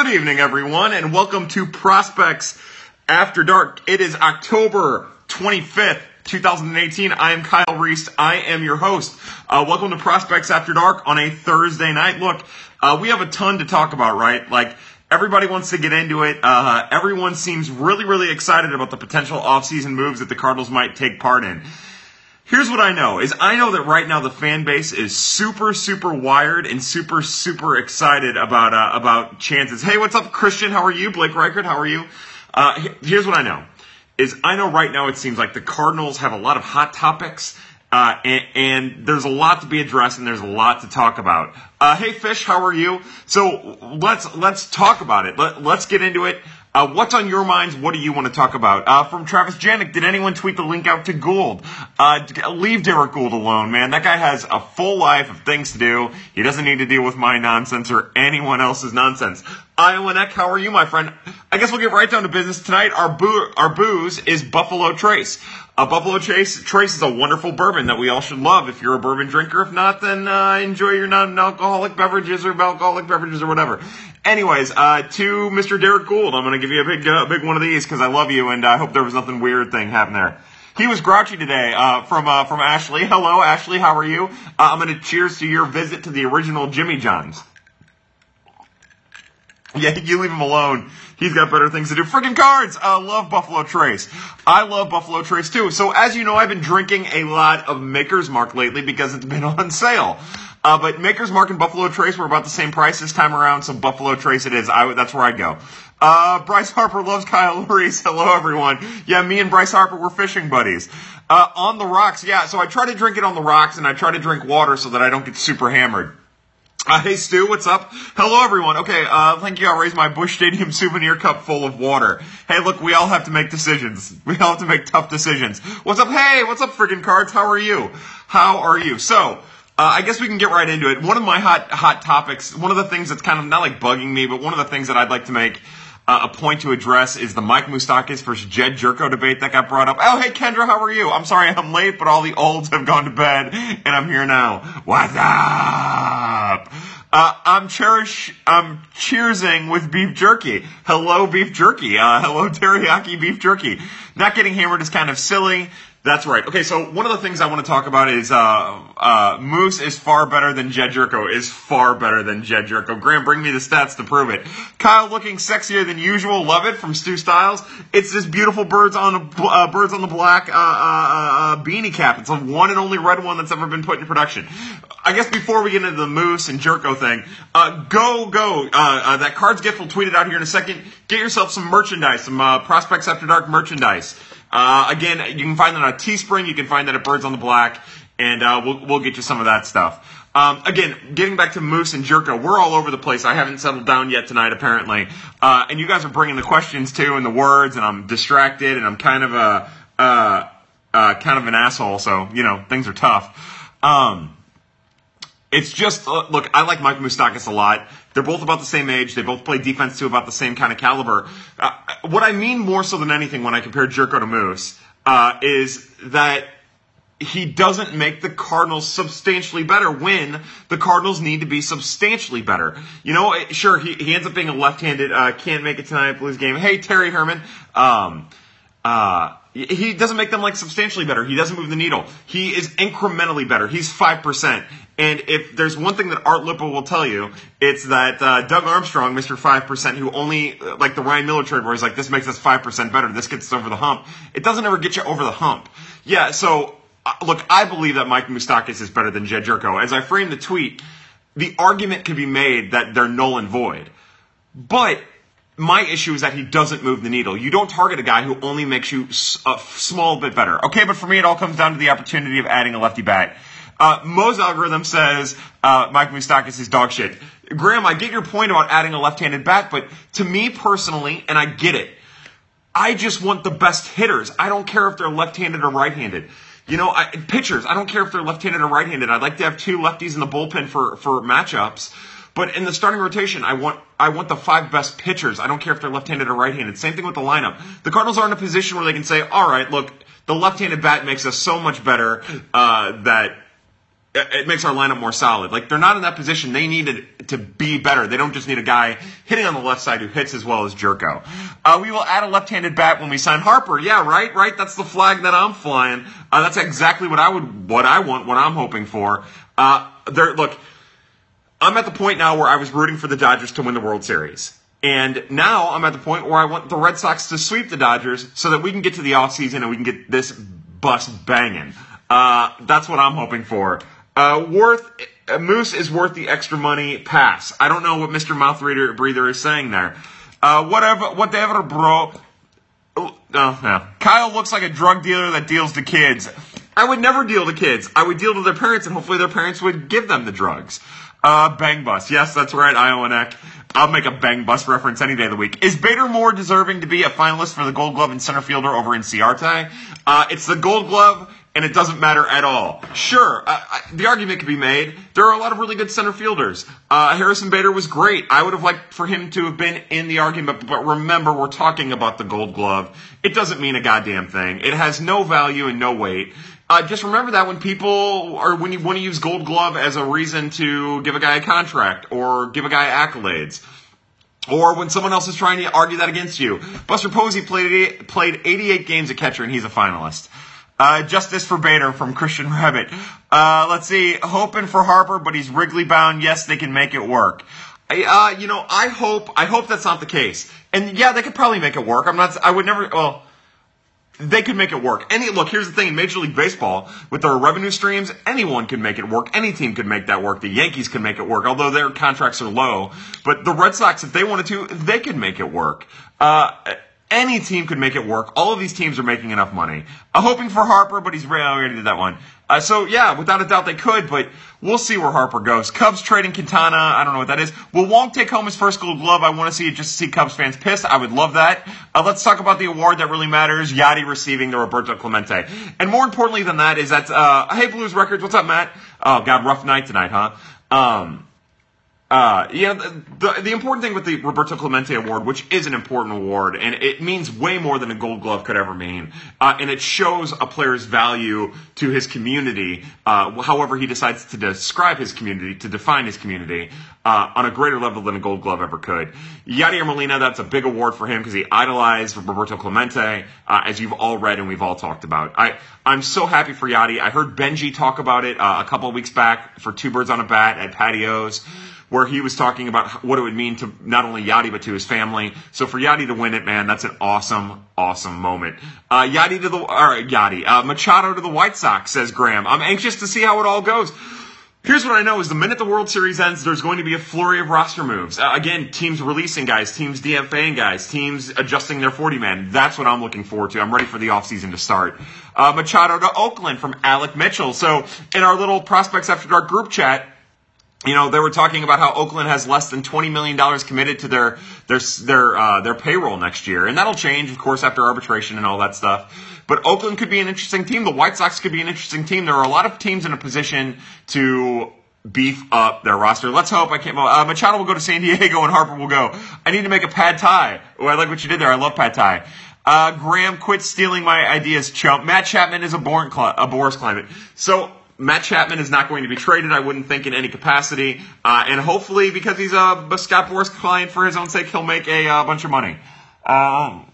Good evening, everyone, and welcome to Prospects After Dark. It is October 25th, 2018. I am Kyle Reese. I am your host. Uh, welcome to Prospects After Dark on a Thursday night. Look, uh, we have a ton to talk about, right? Like, everybody wants to get into it. Uh, everyone seems really, really excited about the potential offseason moves that the Cardinals might take part in. Here's what I know is I know that right now the fan base is super super wired and super super excited about uh, about chances. Hey, what's up, Christian? How are you? Blake Reichert, how are you? Uh, here's what I know is I know right now it seems like the Cardinals have a lot of hot topics. Uh, and, and, there's a lot to be addressed, and there's a lot to talk about. Uh, hey, Fish, how are you? So let's let's talk about it. Let, let's get into it. Uh, what's on your minds? What do you want to talk about? Uh, from Travis Janik, did anyone tweet the link out to Goold? Uh, leave Derrick Goold alone, man. That guy has a full life of things to do. He doesn't need to deal with my nonsense or anyone else's nonsense. Iowa Neck, how are you, my friend? I guess we'll get right down to business tonight. Our, boo- our booze is Buffalo Trace. A Buffalo Trace, Trace is a wonderful bourbon that we all should love if you're a bourbon drinker. If not, then uh, enjoy your non-alcoholic beverages or alcoholic beverages or whatever. Anyways, uh, to Mr. Derrick Goold, I'm going to give you a big, uh, big one of these because I love you and I hope there was nothing weird thing happening there. He was grouchy today uh, from uh, from Ashley. Hello, Ashley. How are you? Uh, I'm going to cheers to your visit to the original Jimmy John's. Yeah, you leave him alone. He's got better things to do. Freaking cards! I love Buffalo Trace. I love Buffalo Trace too. So as you know, I've been drinking a lot of Maker's Mark lately because it's been on sale. Uh, but Maker's Mark and Buffalo Trace were about the same price this time around, so Buffalo Trace it is. I, that's where I'd go. Uh, Bryce Harper loves Kyle Reese. Hello, everyone. Yeah, me and Bryce Harper were fishing buddies. Uh, on the rocks, yeah, so I try to drink it on the rocks, and I try to drink water so that I don't get super hammered. Uh, hey Stu, what's up? Hello everyone. Okay, uh, thank you. I'll raise my Busch Stadium souvenir cup full of water. Hey, look, we all have to make decisions. We all have to make tough decisions. What's up? Hey, what's up, friggin' cards? How are you? How are you? So, uh, I guess we can get right into it. One of my hot hot topics, one of the things that's kind of not like bugging me, but one of the things that I'd like to make uh, a point to address is the Mike Moustakas versus Jed Gyorko debate that got brought up. Oh, hey Kendra, how are you? I'm sorry I'm late, but all the olds have gone to bed, and I'm here now. What's up? Uh, I'm cherish, I'm cheersing with beef jerky. Hello, beef jerky. Uh, hello, teriyaki beef jerky. Not getting hammered is kind of silly. That's right. Okay, so one of the things I want to talk about is uh, uh, Moose is far better than Jed Gyorko is far better than Jed Gyorko. Graham, bring me the stats to prove it. Kyle looking sexier than usual. Love it from Stu Styles. It's this beautiful birds on the uh, birds on the black uh, uh, uh, beanie cap. It's the one and only red one that's ever been put in production. I guess before we get into the Moose and Gyorko thing, go go. that cards gift will tweet it out here in a second. Get yourself some merchandise, some Prospects After Dark merchandise. Uh, again, you can find that on Teespring. You can find that at Birds on the Black, and uh, we'll we'll get you some of that stuff. Um, again, getting back to Moose and Gyorko, we're all over the place. I haven't settled down yet tonight, apparently, uh, and you guys are bringing the questions too and the words, and I'm distracted, and I'm kind of a uh, uh, kind of an asshole. So you know, things are tough. Um, it's just uh, look, I like Mike Moustakas a lot. They're both about the same age. They both play defense to about the same kind of caliber. What I mean more so than anything when I compare Gyorko to Moose uh, is that he doesn't make the Cardinals substantially better when the Cardinals need to be substantially better. You know, sure, he, he ends up being a left-handed, uh, can't make it tonight, Blues game. Hey, Terry Herman. Um, uh, he doesn't make them like substantially better. He doesn't move the needle. He is incrementally better. He's 5%. And if there's one thing that Art Lippa will tell you, it's that uh, Doug Armstrong, Mr. 5%, who only, uh, like the Ryan Miller trade where he's like, this makes us 5% better, this gets us over the hump. It doesn't ever get you over the hump. Yeah, so, uh, look, I believe that Mike Moustakas is better than Jed Gyorko. As I frame the tweet, the argument can be made that they're null and void. But my issue is that he doesn't move the needle. You don't target a guy who only makes you a small bit better. Okay, but for me, it all comes down to the opportunity of adding a lefty bat. Uh, Mo's algorithm says uh, Mike Moustakas is dog shit. Graham, I get your point about adding a left-handed bat, but to me personally, and I get it, I just want the best hitters. I don't care if they're left-handed or right-handed. You know, I, pitchers, I don't care if they're left-handed or right-handed. I'd like to have two lefties in the bullpen for, for matchups. But in the starting rotation, I want I want the five best pitchers. I don't care if they're left-handed or right-handed. Same thing with the lineup. The Cardinals are in a position where they can say, "All right, look, the left-handed bat makes us so much better uh, that it makes our lineup more solid. Like they're not in that position. They need to be better. They don't just need a guy hitting on the left side who hits as well as Gyorko. Uh, we will add a left-handed bat when we sign Harper. Yeah, right, right. That's the flag that I'm flying. Uh, that's exactly what I would, what I want, what I'm hoping for. Uh, there, look, I'm at the point now where I was rooting for the Dodgers to win the World Series. And now I'm at the point where I want the Red Sox to sweep the Dodgers so that we can get to the offseason and we can get this bus banging. Uh, that's what I'm hoping for. Uh, worth uh, Moose is worth the extra money. Pass. I don't know what Mr. Mouth Reader Breather is saying there. Uh, whatever, whatever, bro. Oh, yeah. Kyle looks like a drug dealer that deals to kids. I would never deal to kids. I would deal to their parents, and hopefully their parents would give them the drugs. Uh, bang bus. Yes, that's right, Iowanek. I'll make a bang bus reference any day of the week. Is Bader more deserving to be a finalist for the Gold Glove and center fielder over Inciarte? Uh, it's the Gold Glove and it doesn't matter at all. Sure, uh, the argument could be made. There are a lot of really good center fielders. Uh, Harrison Bader was great. I would have liked for him to have been in the argument, but remember, we're talking about the gold glove. It doesn't mean a goddamn thing. It has no value and no weight. Uh, just remember that when people or when you want to use gold glove as a reason to give a guy a contract or give a guy accolades. Or when someone else is trying to argue that against you. Buster Posey played, played 88 games at catcher and he's a finalist. Uh, justice for Bader from Christian Rabbit. Uh, let's see. Hoping for Harper, but he's Wrigley bound. Yes, they can make it work. Uh, you know, I hope, I hope that's not the case. And yeah, they could probably make it work. I'm not, I would never, well, they could make it work. Any, look, here's the thing in Major League Baseball, with their revenue streams, anyone can make it work. Any team could make that work. The Yankees can make it work, although their contracts are low. But the Red Sox, if they wanted to, they could make it work. Uh, any team could make it work. All of these teams are making enough money. I'm hoping for Harper, but he's already did that one. Uh, so yeah, without a doubt they could, but we'll see where Harper goes. Cubs trading Quintana. I don't know what that is. Will Wong take home his first Gold Glove? I want to see it just to see Cubs fans pissed. I would love that. Uh, let's talk about the award that really matters. Yadi receiving the Roberto Clemente, and more importantly than that is that uh, hey Blues Records, what's up, Matt? Oh God, rough night tonight, huh? Um, uh, yeah, the, the, the, important thing with the Roberto Clemente Award, which is an important award, and it means way more than a gold glove could ever mean, uh, and it shows a player's value to his community, uh, however he decides to describe his community, to define his community, uh, on a greater level than a gold glove ever could. Yadier Molina, that's a big award for him because he idolized Roberto Clemente, uh, as you've all read and we've all talked about. I, I'm so happy for Yadi. I heard Benji talk about it uh, a couple of weeks back for Two Birds on a Bat at Patios where he was talking about what it would mean to not only Yadi but to his family. So for Yadi to win it, man, that's an awesome, awesome moment. Uh, to the or uh, Machado to the White Sox says Graham. I'm anxious to see how it all goes. Here's what I know is the minute the World Series ends, there's going to be a flurry of roster moves. Uh, again, teams releasing guys, teams DFAing guys, teams adjusting their 40 man. That's what I'm looking forward to. I'm ready for the offseason to start. Uh, Machado to Oakland from Alec Mitchell. So in our little prospects after dark group chat, you know, they were talking about how Oakland has less than twenty million dollars committed to their their their uh, their payroll next year, and that'll change, of course, after arbitration and all that stuff. But Oakland could be an interesting team. The White Sox could be an interesting team. There are a lot of teams in a position to beef up their roster. Let's hope I can't. Uh, Machado will go to San Diego and Harper will go. I need to make a pad thai. Oh, I like what you did there. I love pad thai. Uh, Graham, quit stealing my ideas, chump. Matt Chapman is a born cl- a Boras climate. So Matt Chapman is not going to be traded, I wouldn't think, in any capacity. Uh, and hopefully, because he's a, Scott Boras client for his own sake, he'll make a uh, bunch of money. Um,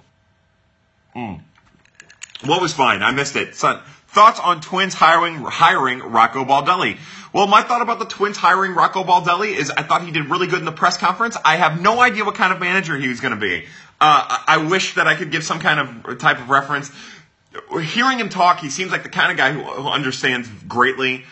mm. What was fine? I missed it. Thoughts on Twins hiring hiring Rocco Baldelli? Well, my thought about the Twins hiring Rocco Baldelli is I thought he did really good in the press conference. I have no idea what kind of manager he was going to be. Uh, I wish that I could give some kind of type of reference hearing him talk, he seems like the kind of guy who, who understands greatly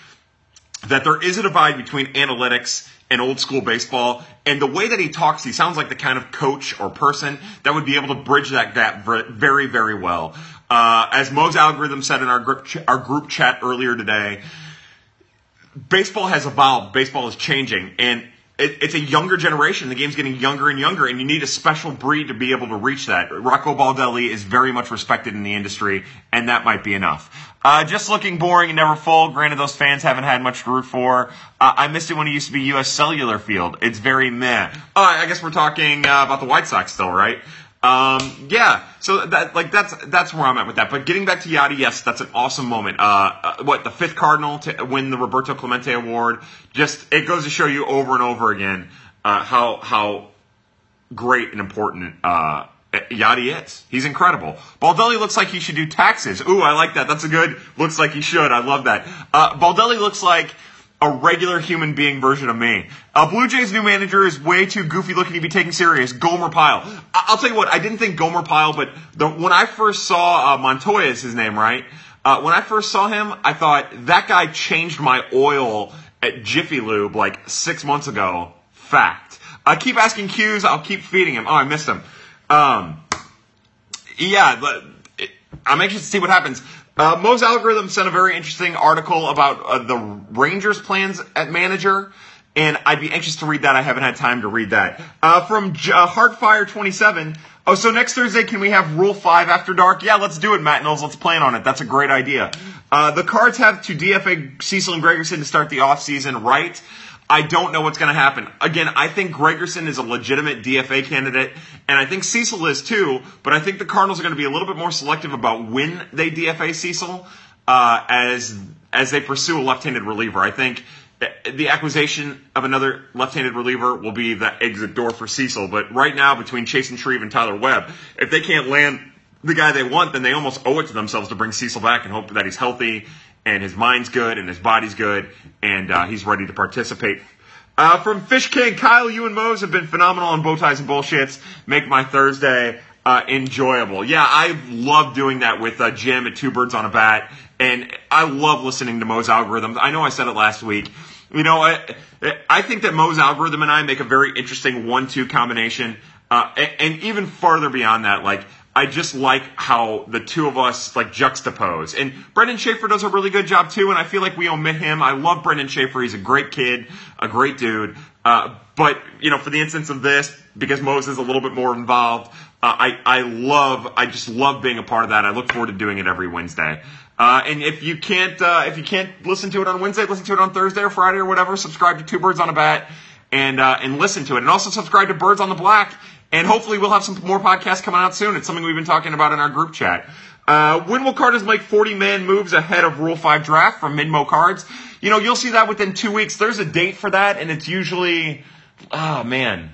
that there is a divide between analytics and old school baseball. And the way that he talks, he sounds like the kind of coach or person that would be able to bridge that gap very, very well. Uh, as Mo's algorithm said in our group, ch- our group chat earlier today, baseball has evolved. Baseball is changing. And it, it's a younger generation. The game's getting younger and younger, and you need a special breed to be able to reach that. Rocco Baldelli is very much respected in the industry, and that might be enough. Uh, just looking boring and never full. Granted, those fans haven't had much to root for. Uh, I missed it when it used to be U.S. Cellular Field. It's very meh. Uh, I guess we're talking uh, about the White Sox still, right? Um, yeah, so that like that's that's where I'm at with that. But getting back to Yadi, yes, that's an awesome moment. Uh, uh, what the fifth Cardinal to win the Roberto Clemente Award? Just it goes to show you over and over again uh, how how great and important uh, Yadi is. He's incredible. Baldelli looks like he should do taxes. Ooh, I like that. That's a good. Looks like he should. I love that. Uh, Baldelli looks like a regular human being version of me. Uh, Blue Jays' new manager is way too goofy looking to be taken serious. Gomer Pyle. I- will tell you what, I didn't think Gomer Pyle, but the, when I first saw uh, Montoya is his name, right? Uh, when I first saw him, I thought that guy changed my oil at Jiffy Lube like six months ago. Fact. I keep asking cues. I'll keep feeding him. Oh, I missed him. Um, yeah, but I'm anxious to see what happens. Uh, Mo's algorithm sent a very interesting article about uh, the Rangers' plans at manager, and I'd be anxious to read that. I haven't had time to read that. Uh, from J- uh, Heartfire27. Oh, so next Thursday, can we have Rule 5 after dark? Yeah, let's do it, Matt Knowles. Let's plan on it. That's a great idea. Uh, the Cards have to DFA Cecil and Gregerson to start the offseason, right? I don't know what's going to happen. Again, I think Gregerson is a legitimate DFA candidate, and I think Cecil is too, but I think the Cardinals are going to be a little bit more selective about when they DFA Cecil uh, as, as they pursue a left handed reliever. I think the acquisition of another left-handed reliever will be the exit door for Cecil. But right now, between Chasen Shreve and Tyler Webb, if they can't land the guy they want, then they almost owe it to themselves to bring Cecil back and hope that he's healthy and his mind's good and his body's good and uh, he's ready to participate. Uh, from Fish King, Kyle, you and Mose have been phenomenal on bow ties and bullshits. Make my Thursday uh, enjoyable. Yeah, I love doing that with uh, Jim at Two Birds on a Bat, and I love listening to Mo's algorithm. I know I said it last week. You know, I, I think that Mo's algorithm and I make a very interesting one-two combination, uh, and, and even farther beyond that, like I just like how the two of us like juxtapose. And Brendan Schaefer does a really good job too, and I feel like we omit him. I love Brendan Schaefer. He's a great kid, a great dude. Uh, but, you know, for the instance of this, because Moses is a little bit more involved, uh, I, I love, I just love being a part of that. I look forward to doing it every Wednesday. Uh, and if you can't, uh, if you can't listen to it on Wednesday, listen to it on Thursday or Friday or whatever, subscribe to Two Birds on a Bat and, uh, and listen to it. And also subscribe to Birds on the Black and hopefully we'll have some more podcasts coming out soon. It's something we've been talking about in our group chat. Uh, when will Cardinals make 40 man moves ahead of Rule 5 draft from Midmo Cards? You know, you'll see that within two weeks. There's a date for that, and it's usually, oh man,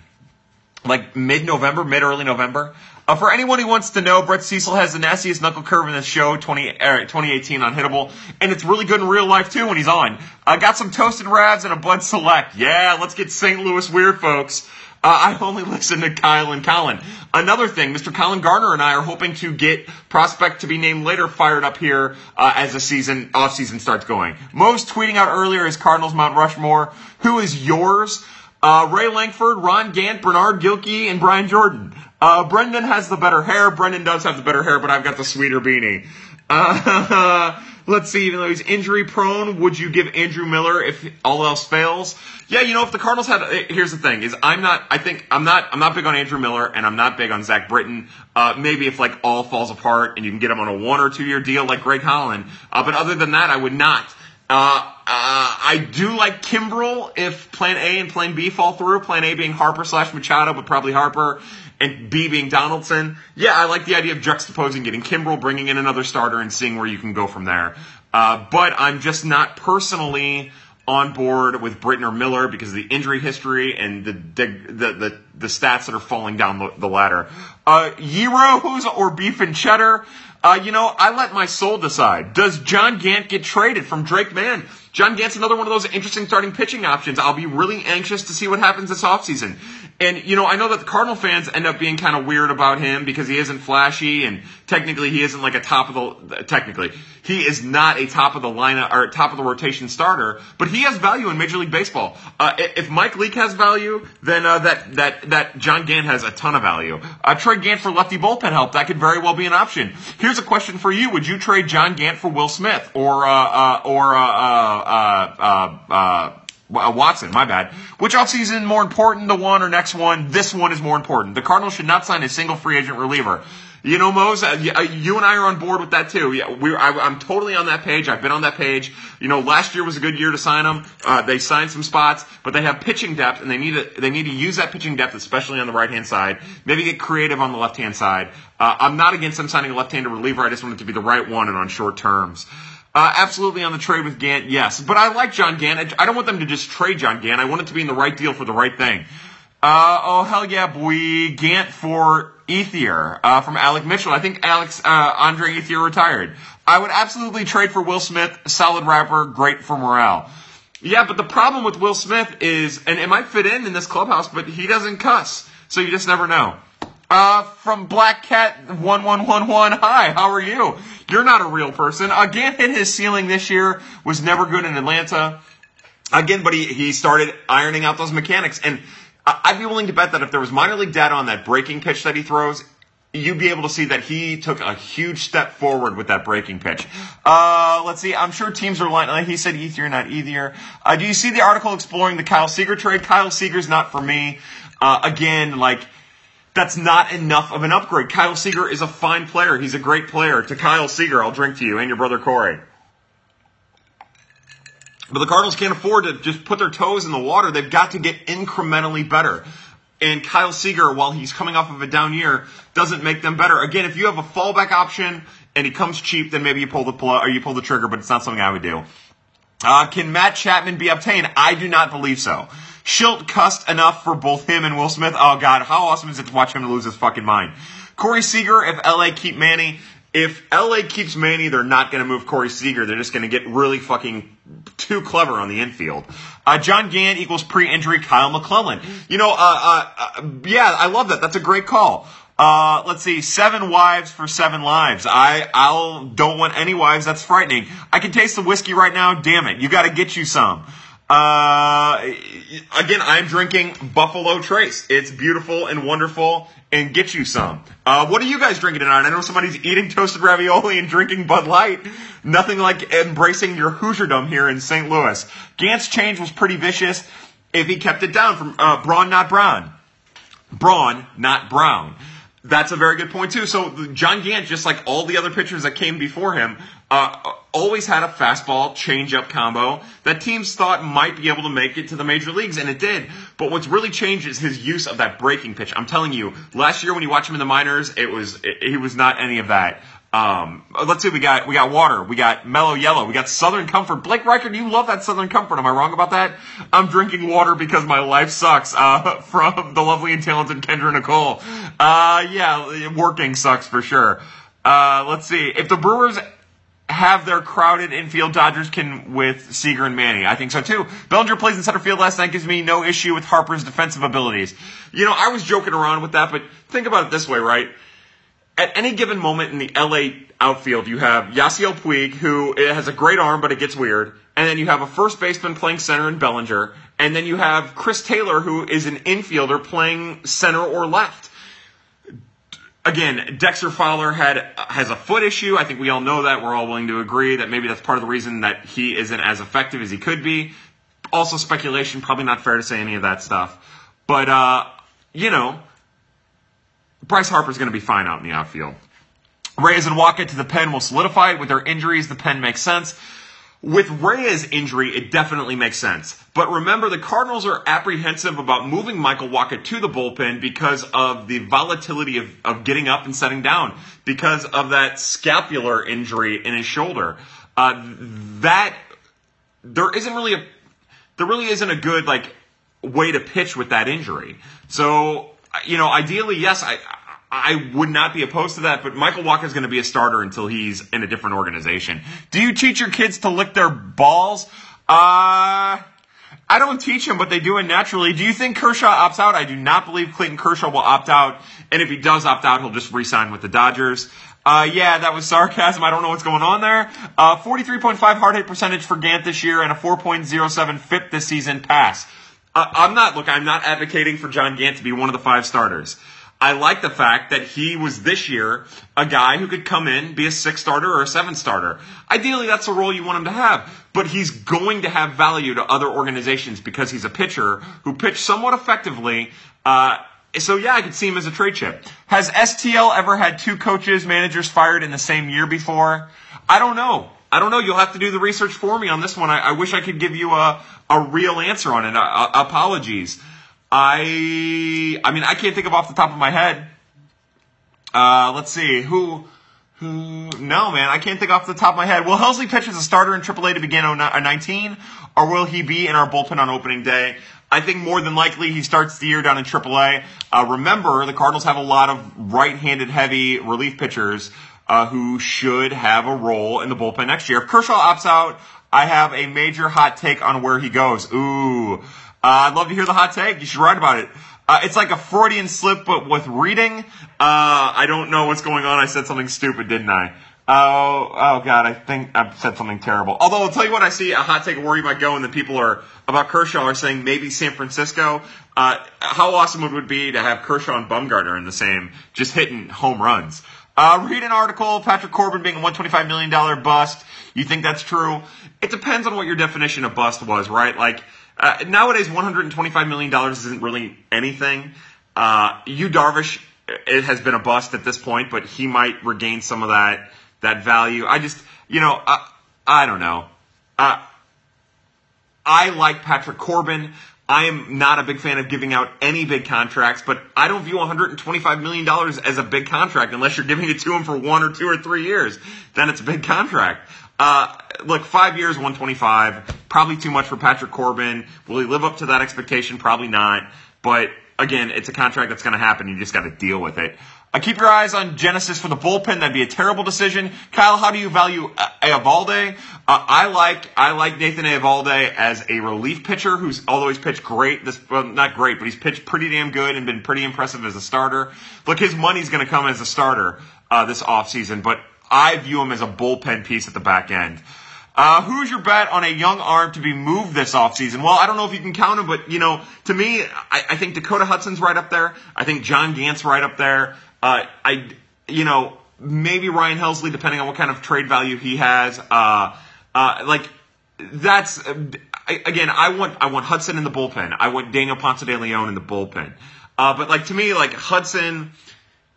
like mid November, mid early November. Uh, for anyone who wants to know, Brett Cecil has the nastiest knuckle curve in the show, 20, uh, 2018 on Hittable, and it's really good in real life too when he's on. I uh, got some toasted rabs and a Bud Select. Yeah, let's get St. Louis weird, folks. Uh, I only listen to Kyle and Colin. Another thing, Mr. Colin Garner and I are hoping to get prospect to be named later fired up here uh, as the season off season starts going. Most tweeting out earlier is Cardinals Mount Rushmore. Who is yours? Uh, Ray Lankford, Ron Gant, Bernard Gilkey, and Brian Jordan. Uh, Brendan has the better hair. Brendan does have the better hair, but I've got the sweeter beanie. Let's see, even though he's injury prone, would you give Andrew Miller if all else fails? Yeah, you know, if the Cardinals had, eh, here's the thing: is I'm not, I think I'm not, I'm not big on Andrew Miller, and I'm not big on Zach Britton. Uh, maybe if like all falls apart and you can get him on a one or two year deal like Greg Holland, uh, but other than that, I would not. Uh, uh, I do like Kimbrel if Plan A and Plan B fall through. Plan A being Harper slash Machado, but probably Harper, and B being Donaldson. Yeah, I like the idea of juxtaposing, getting Kimbrel, bringing in another starter, and seeing where you can go from there. Uh, but I'm just not personally on board with Britton or Miller because of the injury history and the the the, the, stats that are falling down the, the ladder. Uh, Gyros or beef and cheddar? Uh, you know, I let my soul decide. Does John Gant get traded from Drake Mann? John Gant's another one of those interesting starting pitching options. I'll be really anxious to see what happens this offseason. And, you know, I know that the Cardinal fans end up being kind of weird about him because he isn't flashy and technically he isn't like a top of the, technically, he is not a top of the lineup or top of the rotation starter, but he has value in Major League Baseball. Uh, if Mike Leake has value, then, uh, that, that, that John Gant has a ton of value. Uh, trade Gant for lefty bullpen help. That could very well be an option. Here's a question for you. Would you trade John Gant for Will Smith or, uh, uh, or, uh, uh, uh, uh, uh, Watson, my bad. Which offseason more important, the one or next one? This one is more important. The Cardinals should not sign a single free agent reliever. You know, Mose, uh, uh, you and I are on board with that too. Yeah, we I, I'm totally on that page. I've been on that page. You know, last year was a good year to sign them. Uh, they signed some spots, but they have pitching depth, and they need to they need to use that pitching depth, especially on the right hand side. Maybe get creative on the left hand side. Uh, I'm not against them signing a left-handed reliever. I just want it to be the right one and on short terms. Uh, absolutely on the trade with Gant, yes. But I like John Gant. I don't want them to just trade John Gant. I want it to be in the right deal for the right thing. Uh, oh, hell yeah, boy. Gant for Ethier uh, from Alec Mitchell. I think Alex uh, Andre Ethier retired. I would absolutely trade for Will Smith. Solid rapper, great for morale. Yeah, but the problem with Will Smith is, and it might fit in in this clubhouse, but he doesn't cuss. So you just never know. Uh, from Black Cat 1111. Hi, how are you? You're not a real person. Again, hit his ceiling this year was never good in Atlanta. Again, but he, he started ironing out those mechanics. And I'd be willing to bet that if there was minor league data on that breaking pitch that he throws, you'd be able to see that he took a huge step forward with that breaking pitch. Uh, let's see. I'm sure teams are lying. He said Ethier, not Ethier. Uh, do you see the article exploring the Kyle Seager trade? Kyle Seager's not for me. Uh, again, like, that's not enough of an upgrade. Kyle Seager is a fine player. He's a great player. To Kyle Seager, I'll drink to you and your brother Corey. But the Cardinals can't afford to just put their toes in the water. They've got to get incrementally better. And Kyle Seager, while he's coming off of a down year, doesn't make them better. Again, if you have a fallback option and he comes cheap, then maybe you pull the plug or you pull the trigger, but it's not something I would do. Uh, can Matt Chapman be obtained? I do not believe so. Shildt cussed enough for both him and Will Smith. Oh God, how awesome is it to watch him lose his fucking mind? Corey Seager, if LA keep Manny, if LA keeps Manny, they're not going to move Corey Seager. They're just going to get really fucking too clever on the infield. Uh, John Gant equals pre-injury Kyle McClellan. You know, uh, uh, uh, yeah, I love that. That's a great call. Uh, let's see, seven wives for seven lives. I, I'll don't want any wives. That's frightening. I can taste the whiskey right now. Damn it, you got to get you some. Uh, again, I'm drinking Buffalo Trace. It's beautiful and wonderful, and get you some. Uh, what are you guys drinking tonight? I know somebody's eating toasted ravioli and drinking Bud Light. Nothing like embracing your Hoosierdom here in St. Louis. Gant's change was pretty vicious if he kept it down from uh, Braun, not Brown. Braun, not Brown. That's a very good point too. So John Gant, just like all the other pitchers that came before him, uh, always had a fastball changeup combo that teams thought might be able to make it to the major leagues, and it did. But what's really changed is his use of that breaking pitch. I'm telling you, last year when you watch him in the minors, it was he was not any of that. Um, let's see, we got we got water, we got mellow yellow, we got Southern Comfort. Blake Reichert, you love that Southern Comfort. Am I wrong about that? I'm drinking water because my life sucks. Uh, from the lovely and talented Kendra Nicole. Uh, yeah, working sucks for sure. Uh, let's see if the Brewers have their crowded infield. Dodgers can with Seager and Manny. I think so too. Bellinger plays in center field last night gives me no issue with Harper's defensive abilities. You know, I was joking around with that, but think about it this way, right? At any given moment in the LA outfield, you have Yasiel Puig, who has a great arm, but it gets weird. And then you have a first baseman playing center in Bellinger. And then you have Chris Taylor, who is an infielder playing center or left again, Dexter Fowler had has a foot issue. I think we all know that. We're all willing to agree that maybe that's part of the reason that he isn't as effective as he could be. Also, speculation. Probably not fair to say any of that stuff. But uh, you know, Bryce Harper's going to be fine out in the outfield. Reyes and Wacha to the pen will solidify it. With their injuries, the pen makes sense. With Reyes' injury, it definitely makes sense. But remember, the Cardinals are apprehensive about moving Michael Wacha to the bullpen because of the volatility of, of getting up and setting down, because of that scapular injury in his shoulder. Uh, that there isn't really a there really isn't a good like way to pitch with that injury. So you know, ideally, yes, I I would not be opposed to that, but Michael Wacha is going to be a starter until he's in a different organization. Do you teach your kids to lick their balls? Uh, I don't teach them, but they do it naturally. Do you think Kershaw opts out? I do not believe Clayton Kershaw will opt out. And if he does opt out, he'll just re-sign with the Dodgers. Uh, yeah, that was sarcasm. I don't know what's going on there. Uh, 43.5 hard hit percentage for Gant this year and a 4.07 FIP this season pass. Uh, I'm not, look, I'm not advocating for John Gant to be one of the five starters. I like the fact that he was this year a guy who could come in, be a six starter or a seven starter. Ideally, that's the role you want him to have. But he's going to have value to other organizations because he's a pitcher who pitched somewhat effectively uh, so yeah, I could see him as a trade chip. Has STL ever had two coaches, managers fired in the same year before? I don't know. I don't know. You'll have to do the research for me on this one. I, I wish I could give you a, a real answer on it. Uh, apologies. I I mean I can't think of off the top of my head. Uh, let's see who who. No man, I can't think off the top of my head. Will Helsley pitch as a starter in AAA to begin 19, or will he be in our bullpen on opening day? I think more than likely he starts the year down in AAA. Uh, remember, the Cardinals have a lot of right-handed heavy relief pitchers uh, who should have a role in the bullpen next year. If Kershaw opts out, I have a major hot take on where he goes. Ooh, I'd love to hear the hot take. You should write about it. Uh, it's like a Freudian slip, but with reading. Uh, I don't know what's going on. I said something stupid, didn't I? Oh, oh God, I think I've said something terrible. Although I'll tell you what, I see a hot take of where he might go, and the people are about Kershaw are saying maybe San Francisco. Uh, how awesome it would be to have Kershaw and Bumgarner in the same, just hitting home runs? Uh, read an article, Patrick Corbin being a $125 million bust. You think that's true? It depends on what your definition of bust was, right? Like, uh, nowadays, $125 million isn't really anything. Uh, Darvish, it has been a bust at this point, but he might regain some of that that value. I just, you know, I, I don't know. Uh, I like Patrick Corbin. I am not a big fan of giving out any big contracts, but I don't view $125 million as a big contract unless you're giving it to him for one or two or three years. Then it's a big contract. Uh, look, five years, 125, probably too much for Patrick Corbin. Will he live up to that expectation? Probably not. But again, it's a contract that's going to happen. You just got to deal with it. Uh, keep your eyes on Genesis for the bullpen. That'd be a terrible decision. Kyle, how do you value uh, Eovaldi? Uh, I like I like Nathan Eovaldi as a relief pitcher who's although he's pitched great, this well, not great, but he's pitched pretty damn good and been pretty impressive as a starter. Look, his money's going to come as a starter uh, this offseason, but I view him as a bullpen piece at the back end. Uh, who's your bet on a young arm to be moved this offseason? Well, I don't know if you can count him, but, you know, to me, I, I think Dakota Hudson's right up there. I think John Gant's right up there. Uh, I, you know, maybe Ryan Helsley, depending on what kind of trade value he has. Uh, uh, like that's again, I want I want Hudson in the bullpen. I want Daniel Ponce de Leon in the bullpen. Uh, but like to me, like Hudson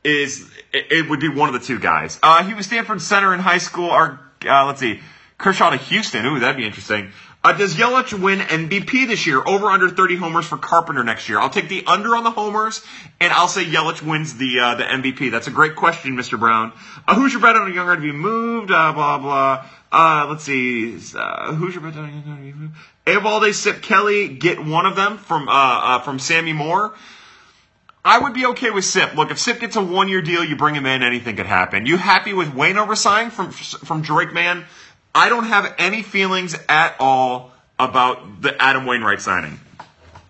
is it, it would be one of the two guys. Uh, he was Stanford center in high school. Or uh, let's see, Kershaw to Houston. Ooh, that'd be interesting. Uh, does Yelich win MVP this year? Over under 30 homers for Carpenter next year. I'll take the under on the homers, and I'll say Yelich wins the uh, the MVP. That's a great question, Mr. Brown. Uh, who's your bet on a younger to be moved? Uh, blah blah. Uh, let's see. Uh, who's your bet on a younger to be moved? Eovaldi, Sip Kelly, get one of them from from Sammy Moore. I would be okay with Sip. Look, if Sip gets a one year deal, you bring him in, anything could happen. You happy with Wayno resigning from from Drake Man? I don't have any feelings at all about the Adam Wainwright signing.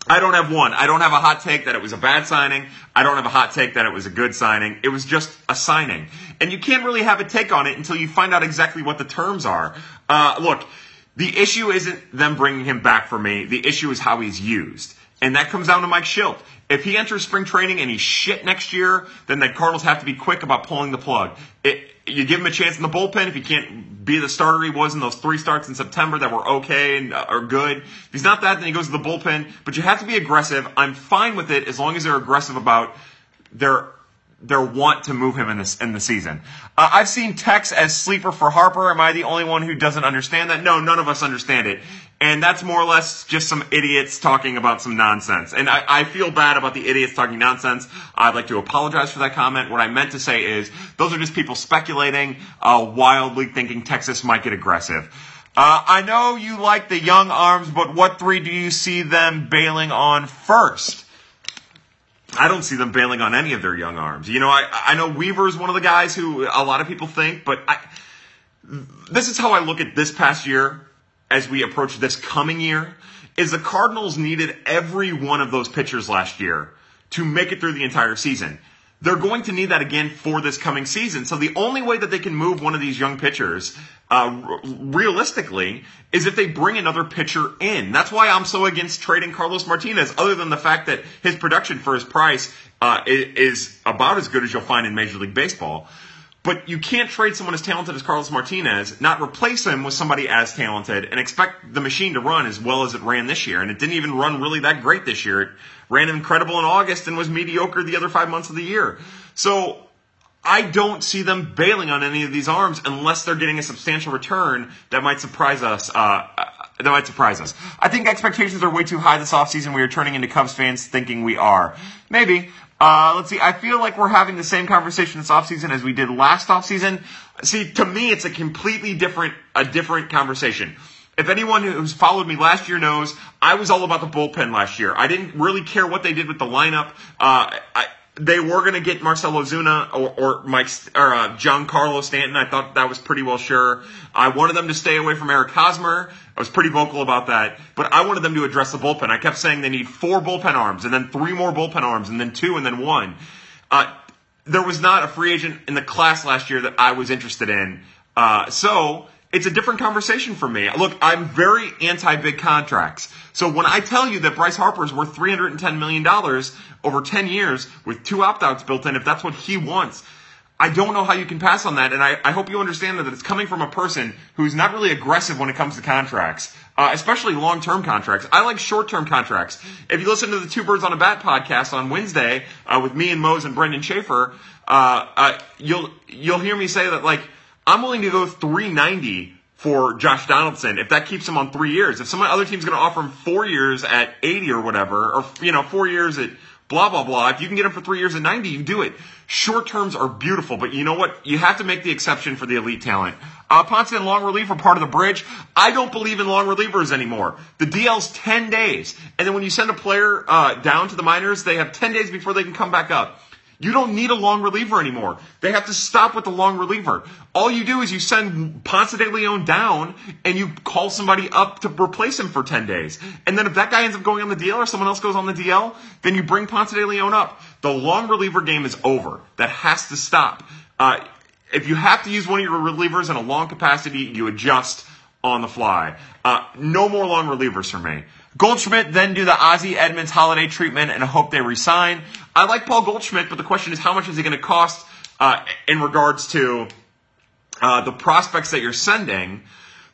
I don't have one. I don't have a hot take that it was a bad signing. I don't have a hot take that it was a good signing. It was just a signing. And you can't really have a take on it until you find out exactly what the terms are. Uh, look, the issue isn't them bringing him back for me. The issue is how he's used. And that comes down to Mike Shildt. If he enters spring training and he's shit next year, then the Cardinals have to be quick about pulling the plug. It, you give him a chance in the bullpen if he can't be the starter he was in those three starts in September that were okay and uh, are good. If he's not that, then he goes to the bullpen. But you have to be aggressive. I'm fine with it as long as they're aggressive about their their want to move him in this in the season. Uh, I've seen Tex as sleeper for Harper. Am I the only one who doesn't understand that? No, none of us understand it. And that's more or less just some idiots talking about some nonsense. And I, I feel bad about the idiots talking nonsense. I'd like to apologize for that comment. What I meant to say is those are just people speculating, uh, wildly thinking Texas might get aggressive. Uh, I know you like the young arms, but what three do you see them bailing on first? I don't see them bailing on any of their young arms. You know, I, I know Weaver is one of the guys who a lot of people think, but I, this is how I look at this past year as we approach this coming year. Is the Cardinals needed every one of those pitchers last year to make it through the entire season. They're going to need that again for this coming season. So the only way that they can move one of these young pitchers, uh, realistically, is if they bring another pitcher in. That's why I'm so against trading Carlos Martinez, other than the fact that his production for his price uh, is about as good as you'll find in Major League Baseball. But you can't trade someone as talented as Carlos Martinez, not replace him with somebody as talented, and expect the machine to run as well as it ran this year. And it didn't even run really that great this year. It ran incredible in August and was mediocre the other five months of the year. So I don't see them bailing on any of these arms unless they're getting a substantial return that might surprise us. Uh, that might surprise us. I think expectations are way too high this offseason. We are turning into Cubs fans thinking we are. Maybe. Uh, let's see. I feel like we're having the same conversation this offseason as we did last offseason. See, to me, it's a completely different, a different conversation. If anyone who's followed me last year knows, I was all about the bullpen last year. I didn't really care what they did with the lineup. Uh, I, they were going to get Marcell Ozuna or, or Mike or uh, Giancarlo Stanton. I thought that was pretty well sure. I wanted them to stay away from Eric Hosmer. I was pretty vocal about that, but I wanted them to address the bullpen. I kept saying they need four bullpen arms, and then three more bullpen arms, and then two, and then one. Uh, there was not a free agent in the class last year that I was interested in. Uh, so it's a different conversation for me. Look, I'm very anti big contracts. So when I tell you that Bryce Harper is worth $310 million over 10 years with two opt outs built in, if that's what he wants, I don't know how you can pass on that. And I, I hope you understand that it's coming from a person who's not really aggressive when it comes to contracts, uh, especially long term contracts. I like short term contracts. If you listen to the Two Birds on a Bat podcast on Wednesday uh, with me and Mose and Brendan Schaefer, uh, uh you'll, you'll hear me say that, like, I'm willing to go 390 for Josh Donaldson if that keeps him on three years. If some other team's going to offer him four years at 80 or whatever, or you know four years at blah blah blah, if you can get them for three years at 90, you do it. Short terms are beautiful, but you know what? You have to make the exception for the elite talent. Uh, Ponce and long relief are part of the bridge. I don't believe in long relievers anymore. The DL's 10 days, and then when you send a player uh, down to the minors, they have 10 days before they can come back up. You don't need a long reliever anymore. They have to stop with the long reliever. All you do is you send Ponce de Leon down and you call somebody up to replace him for 10 days. And then if that guy ends up going on the DL or someone else goes on the DL, then you bring Ponce de Leon up. The long reliever game is over. That has to stop. Uh, if you have to use one of your relievers in a long capacity, you adjust on the fly. Uh, no more long relievers for me. Goldschmidt then do the Ozzie Edmonds Holliday treatment and hope they resign. I like Paul Goldschmidt, but the question is how much is he going to cost uh, in regards to uh, the prospects that you're sending,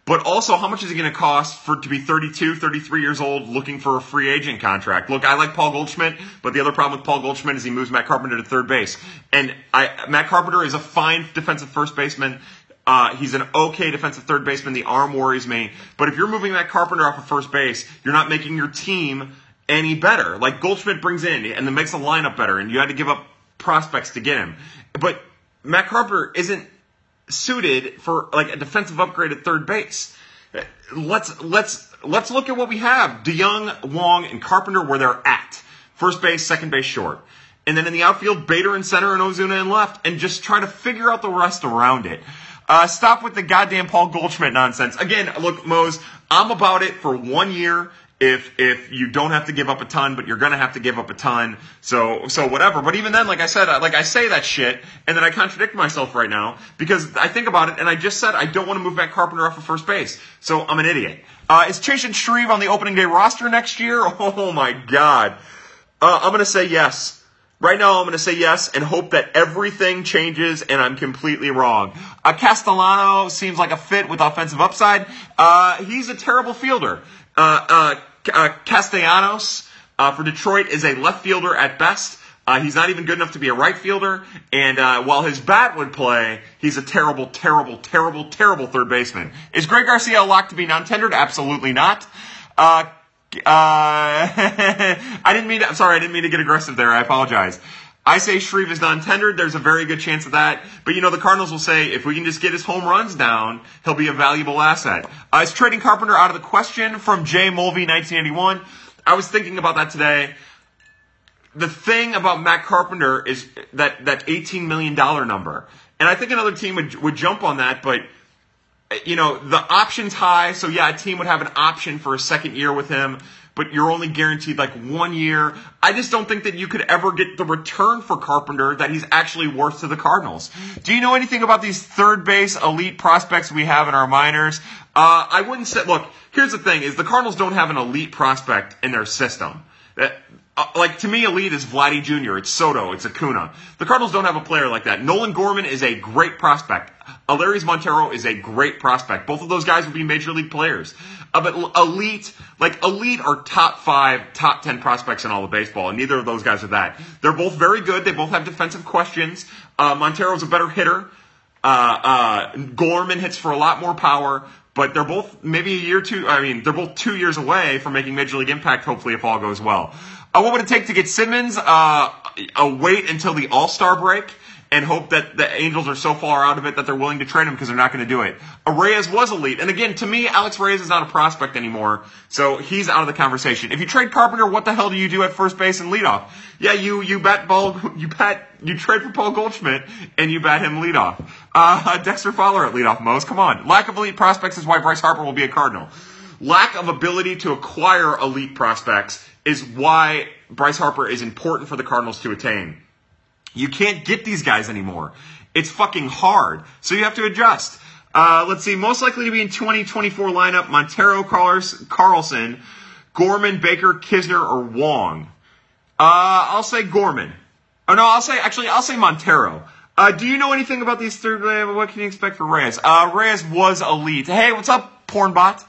but also how much is it going to cost for to be 32, 33 years old looking for a free agent contract? Look, I like Paul Goldschmidt, but the other problem with Paul Goldschmidt is he moves Matt Carpenter to third base, and I, Matt Carpenter is a fine defensive first baseman. Uh, he's an okay defensive third baseman. The arm worries me. But if you're moving Matt Carpenter off of first base, you're not making your team any better. Like Goldschmidt brings in and then makes the lineup better, and you had to give up prospects to get him. But Matt Carpenter isn't suited for like a defensive upgrade at third base. Let's let's let's look at what we have. DeJong, Wong, and Carpenter where they're at. First base, second base, short. And then in the outfield, Bader in center and Ozuna in left, and just try to figure out the rest around it. Uh, stop with the goddamn Paul Goldschmidt nonsense. Again, look, Mose, I'm about it for one year if if you don't have to give up a ton, but you're gonna have to give up a ton. So so whatever. But even then, like I said, like I say that shit, and then I contradict myself right now because I think about it, and I just said I don't want to move Matt Carpenter off of first base. So I'm an idiot. Uh, is Chasen Shreve on the opening day roster next year? Oh my god. Uh, I'm gonna say yes. Right now, I'm going to say yes and hope that everything changes and I'm completely wrong. Uh, Castellano seems like a fit with offensive upside. Uh, he's a terrible fielder. Uh, uh, uh, Castellanos for Detroit is a left fielder at best. He's not even good enough to be a right fielder. And while his bat would play, he's a terrible, terrible, terrible, terrible third baseman. Is Greg Garcia locked to be non-tendered? Absolutely not. Uh, I didn't mean. To, I'm sorry. I didn't mean to get aggressive there. I apologize. I say Shreve is non-tendered. There's a very good chance of that. But you know, the Cardinals will say if we can just get his home runs down, he'll be a valuable asset. Uh, is trading Carpenter out of the question from Jay Mulvey, 1981? I was thinking about that today. The thing about Matt Carpenter is that that 18 million dollar number, and I think another team would would jump on that, but you know, the option's high, so yeah, a team would have an option for a second year with him but you're only guaranteed like one year. I just don't think that you could ever get the return for Carpenter that he's actually worth to the Cardinals. Do you know anything about these third base elite prospects we have in our minors? Uh, I wouldn't say, look, here's the thing is the Cardinals don't have an elite prospect in their system. Uh, like to me, elite is Vladdy Jr. It's Soto. It's Acuna. The Cardinals don't have a player like that. Nolan Gorman is a great prospect. Elehuris Montero is a great prospect. Both of those guys will be major league players. Uh, but elite, like elite, are top five, top ten prospects in all of baseball, and neither of those guys are that. They're both very good. They both have defensive questions. Uh, Montero's a better hitter. Uh, uh, Gorman hits for a lot more power, but they're both maybe a year two. I mean, they're both two years away from making major league impact. Hopefully, if all goes well. Uh, what would it take to get Simmons? Uh, wait until the All Star break and hope that the Angels are so far out of it that they're willing to trade him because they're not going to do it. Reyes was elite. And again, to me, Alex Reyes is not a prospect anymore, so he's out of the conversation. If you trade Carpenter, what the hell do you do at first base and leadoff? Yeah, you, you bet ball, you bet, you trade for Paul Goldschmidt and you bet him leadoff. Uh, Dexter Fowler at leadoff, Mose, come on. Lack of elite prospects is why Bryce Harper will be a Cardinal. Lack of ability to acquire elite prospects is why Bryce Harper is important for the Cardinals to attain. You can't get these guys anymore. It's fucking hard. So you have to adjust. Uh, let's see. Most likely to be in 2024 lineup: Montero, Carlson, Gorman, Baker, Knizner, or Wong. Uh, I'll say Gorman. Oh no, I'll say actually I'll say Montero. Uh, do you know anything about these three? What can you expect for Reyes? Uh, Reyes was elite. Hey, what's up, Pornbot?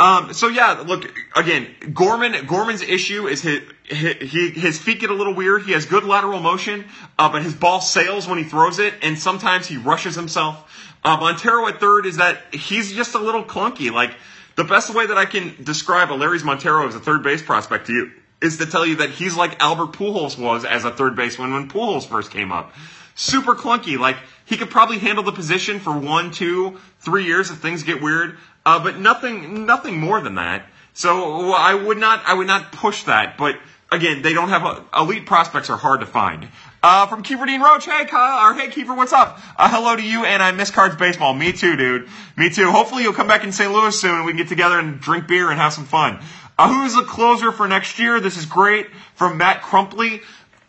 Um, so yeah, look again. Gorman Gorman's issue is his, his, his feet get a little weird. He has good lateral motion, uh, but his ball sails when he throws it, and sometimes he rushes himself. Uh, Montero at third is that he's just a little clunky. Like the best way that I can describe Elehuris Montero as a third base prospect to you is to tell you that he's like Albert Pujols was as a third baseman when Pujols first came up. Super clunky. Like he could probably handle the position for one, two, three years if things get weird. Uh, but nothing, nothing more than that. So I would not, I would not push that. But again, they don't have a, elite prospects are hard to find. Uh, from Kiefer Dean Roach, hey Kyle, or hey Kiefer, what's up? Uh, hello to you, and I miss cards baseball. Me too, dude. Me too. Hopefully you'll come back in St. Louis soon, and we can get together and drink beer and have some fun. Uh, who's the closer for next year? This is great from Matt Crumpley.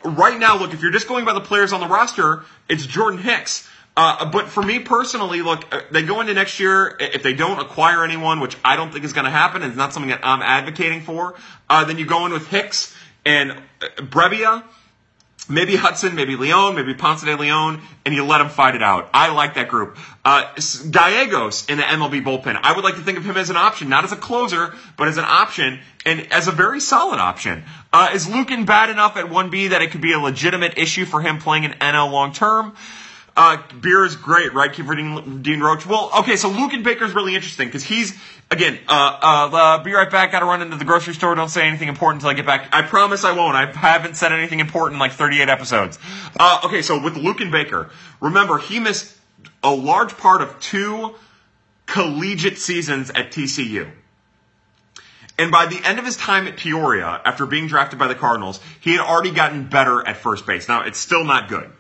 Right now, look, if you're just going by the players on the roster, it's Jordan Hicks. Uh, but for me personally, look, uh, they go into next year. If they don't acquire anyone, which I don't think is going to happen, it's not something that I'm advocating for. Uh, then you go in with Hicks and uh, Brebbia, maybe Hudson, maybe Leon, maybe Ponce de Leon, and you let them fight it out. I like that group. Uh, Gallegos in the MLB bullpen. I would like to think of him as an option, not as a closer, but as an option, and as a very solid option. Uh, is Luken bad enough at 1B that it could be a legitimate issue for him playing in NL long term? Uh, beer is great, right? Keep reading Dean Roach. Well, okay, so Luken Baker is really interesting because he's, again, uh, uh, uh, be right back. Gotta run into the grocery store. Don't say anything important until I get back. I promise I won't. I haven't said anything important in like 38 episodes. Uh, okay, so with Luken Baker, remember, he missed a large part of two collegiate seasons at TCU. And by the end of his time at Peoria, after being drafted by the Cardinals, he had already gotten better at first base. Now, it's still not good.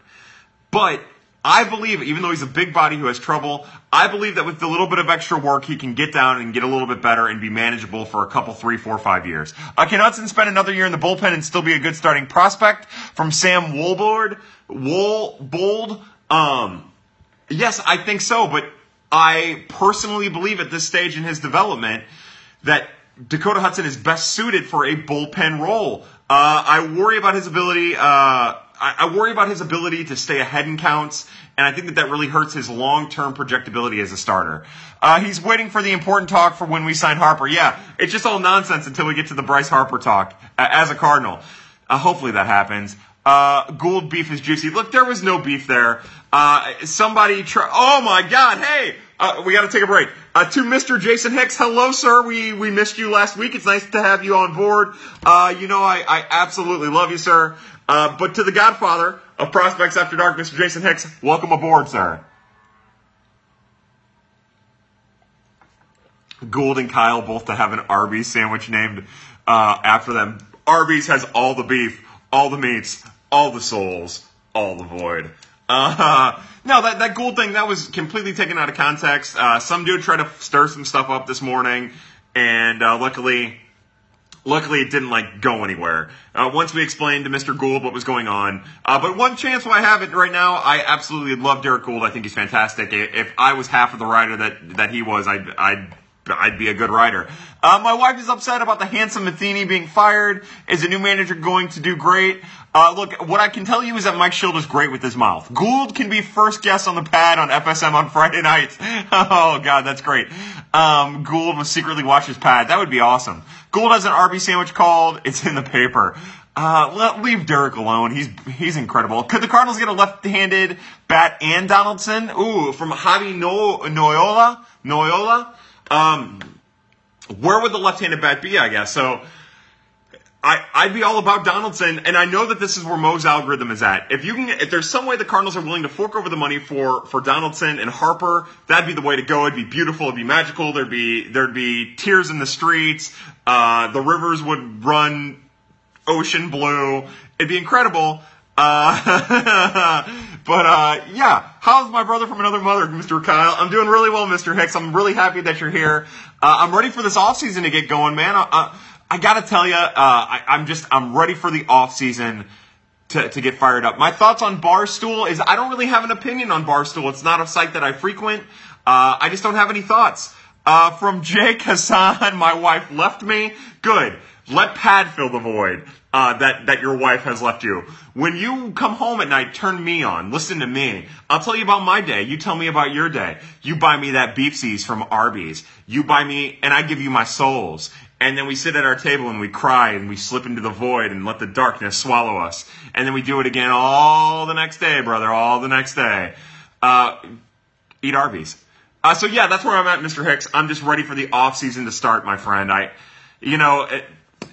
But I believe, even though he's a big body who has trouble, I believe that with a little bit of extra work, he can get down and get a little bit better and be manageable for a couple, three, four, five years. Uh, can Hudson spend another year in the bullpen and still be a good starting prospect? From Sam Woolboard, Wool, Bold, um, yes, I think so, but I personally believe at this stage in his development that Dakota Hudson is best suited for a bullpen role. Uh, I worry about his ability, uh, I, I worry about his ability to stay ahead in counts, and I think that that really hurts his long-term projectability as a starter. Uh, he's waiting for the important talk for when we sign Harper. Yeah, it's just all nonsense until we get to the Bryce Harper talk uh, as a Cardinal. Uh, hopefully that happens. Uh, Goold beef is juicy. Look, there was no beef there. Uh, somebody try. Oh my God! Hey, uh, we got to take a break. Uh, to Mr. Jason Hicks, hello, sir. We we missed you last week. It's nice to have you on board. Uh, you know, I, I absolutely love you, sir. Uh, but to the godfather of Prospects After Dark, Mr. Jason Hicks, welcome aboard, sir. Goold and Kyle both to have an Arby's sandwich named uh, after them. Arby's has all the beef, all the meats, all the souls, all the void. Uh, no, that, that Goold thing, that was completely taken out of context. Uh, some dude tried to stir some stuff up this morning, and uh, luckily Luckily, it didn't like go anywhere. Uh, once we explained to Mr. Goold what was going on, uh, but one chance while I have it right now, I absolutely love Derrick Goold. I think he's fantastic. If I was half of the rider that that he was, I'd I'd I'd be a good writer. Uh, my wife is upset about the handsome Matheny being fired. Is a new manager going to do great? Uh, look, what I can tell you is that Mike Shildt is great with his mouth. Goold can be first guest on the pad on FSM on Friday nights. oh God, that's great. Um, Goold will secretly watch his pad. That would be awesome. Goold has an Arby sandwich called. It's in the paper. Uh, let, leave Derrick alone. He's he's incredible. Could the Cardinals get a left-handed bat and Donaldson? Ooh, from Javi no- Noyola. Noyola. Um, where would the left-handed bat be? I guess so. I, I'd be all about Donaldson, and I know that this is where Mo's algorithm is at. If you can, if there's some way the Cardinals are willing to fork over the money for for Donaldson and Harper, that'd be the way to go. It'd be beautiful. It'd be magical. There'd be there'd be tears in the streets. Uh, the rivers would run ocean blue. It'd be incredible. Uh, but uh, yeah, how's my brother from another mother, Mr. Kyle? I'm doing really well, Mr. Hicks. I'm really happy that you're here. Uh, I'm ready for this off season to get going, man. I, I gotta tell you, uh, I, I'm just I'm ready for the off season. To, to get fired up. My thoughts on Barstool is I don't really have an opinion on Barstool. It's not a site that I frequent. Uh, I just don't have any thoughts. Uh, from Jake Hassan, my wife left me. Good. Let Pad fill the void uh, that that your wife has left you. When you come home at night, turn me on. Listen to me. I'll tell you about my day. You tell me about your day. You buy me that beefsies from Arby's. You buy me, and I give you my souls. And then we sit at our table and we cry and we slip into the void and let the darkness swallow us. And then we do it again all the next day, brother, all the next day. Uh, eat Arby's. Uh, so yeah, that's where I'm at, Mr. Hicks. I'm just ready for the off season to start, my friend. I, you know, it,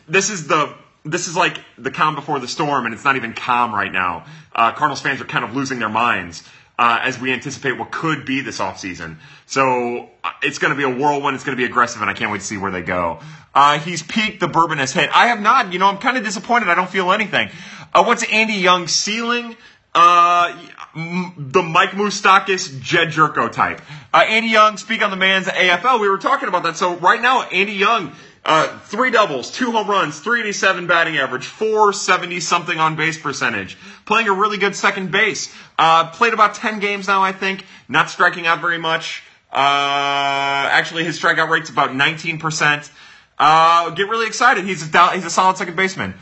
this is the this is like the calm before the storm, and it's not even calm right now. Uh, Cardinals fans are kind of losing their minds uh, as we anticipate what could be this offseason. So uh, it's going to be a whirlwind. It's going to be aggressive, and I can't wait to see where they go. Uh, he's peaked. The bourbon has hit. I have not. You know, I'm kind of disappointed. I don't feel anything. Uh, what's Andy Young's ceiling? Uh, the Mike Moustakas, Jed Gyorko type. Andy Young, speak on the man's AFL. We were talking about that. So right now, Andy Young uh, three doubles, two home runs, 387 batting average, 470 something on base percentage. Playing a really good second base. Uh, played about 10 games now, I think. Not striking out very much. Uh, actually, his strikeout rate's about 19%. Uh, get really excited. He's a, he's a solid second baseman.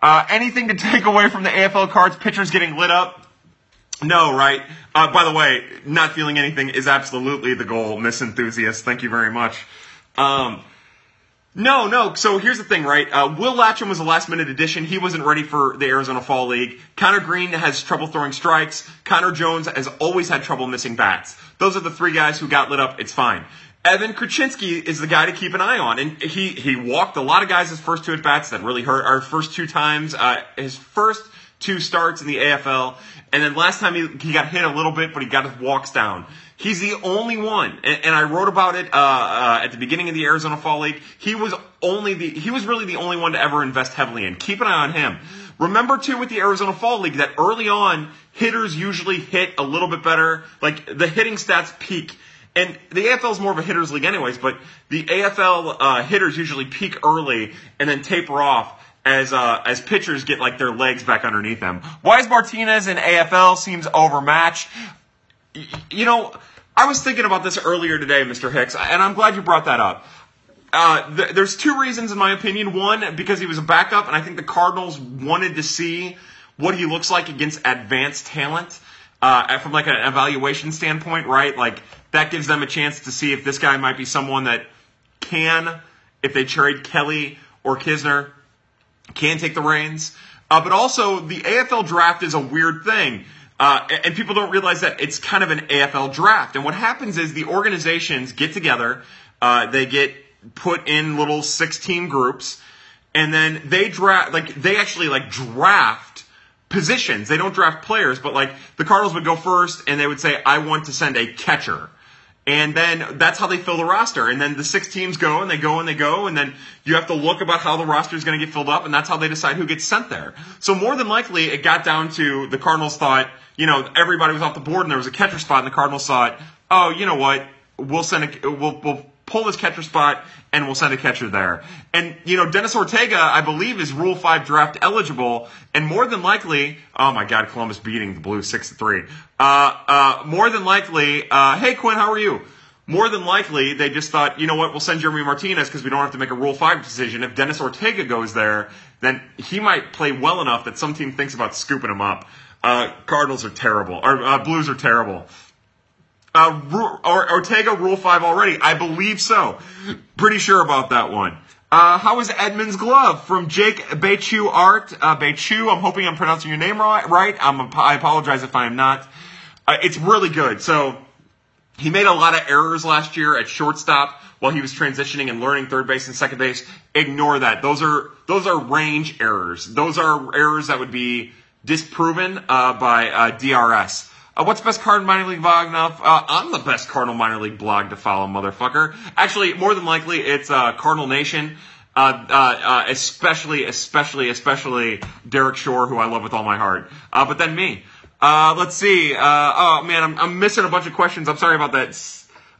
Uh, anything to take away from the AFL cards? Pitchers getting lit up? No, right? By the way, not feeling anything is absolutely the goal, Miss Enthusiast. Thank you very much. Um, no, no. So here's the thing, right? Uh, Will Latcham was a last minute addition. He wasn't ready for the Arizona Fall League. Conner Greene has trouble throwing strikes. Connor Jones has always had trouble missing bats. Those are the three guys who got lit up. It's fine. Evan Kruczynski is the guy to keep an eye on, and he he walked a lot of guys his first two at bats that really hurt. Our first two times, uh, his first two starts in the AFL, and then last time he he got hit a little bit, but he got his walks down. He's the only one, and, and I wrote about it uh, uh, at the beginning of the Arizona Fall League. He was only the he was really the only one to ever invest heavily in. Keep an eye on him. Remember too with the Arizona Fall League that early on hitters usually hit a little bit better. Like the hitting stats peak. And the AFL is more of a hitters league, anyways. But the AFL uh, hitters usually peak early and then taper off as uh, as pitchers get like their legs back underneath them. Why is Martinez in AFL seems overmatched. You know, I was thinking about this earlier today, Mr. Hicks, and I'm glad you brought that up. Uh, th- there's two reasons, in my opinion. One, because he was a backup, and I think the Cardinals wanted to see what he looks like against advanced talent uh, from like an evaluation standpoint, right? Like that gives them a chance to see if this guy might be someone that can, if they trade Kelly or Knizner, can take the reins. Uh, but also, the AFL draft is a weird thing uh, and people don't realize that it's kind of an AFL draft. And what happens is the organizations get together, uh, they get put in little six team groups, and then they draft, like, they actually, like, draft positions. They don't draft players, but, like, the Cardinals would go first, and they would say, I want to send a catcher. And then that's how they fill the roster. And then the six teams go and they go and they go. And then you have to look about how the roster is going to get filled up. And that's how they decide who gets sent there. So more than likely, it got down to the Cardinals thought, you know, everybody was off the board and there was a catcher spot and the Cardinals thought, oh, you know what? We'll send a, we'll, we'll pull this catcher spot and we'll send a catcher there. And, you know, Dennis Ortega, I believe, is Rule 5 draft eligible, and more than likely, oh my God, Columbus beating the Blues 6 3. Uh, uh, more than likely, uh, hey Quinn, how are you? more than likely they just thought, you know what, we'll send Jeremy Martinez because we don't have to make a Rule 5 decision. If Dennis Ortega goes there, then he might play well enough that some team thinks about scooping him up. Uh, Cardinals are terrible. Or uh, Blues are terrible. Uh, or Ortega Rule 5 already? I believe so. Pretty sure about that one. Uh, how is Edmonds' glove from Jake Bechu Art? Uh, I'm hoping I'm pronouncing your name right. I'm I apologize if I am not. Uh, it's really good. So, he made a lot of errors last year at shortstop while he was transitioning and learning third base and second base. Ignore that. Those are, those are range errors. Those are errors that would be disproven, uh, by, uh, DRS. Uh, what's best card in minor league blog enough? Uh, I'm the best Cardinal minor league blog to follow, motherfucker. Actually, more than likely, it's uh, Cardinal Nation. Uh, uh, uh, especially, especially, especially Derek Shore, who I love with all my heart. but then me. let's see. oh man, I'm, I'm, missing a bunch of questions. I'm sorry about that.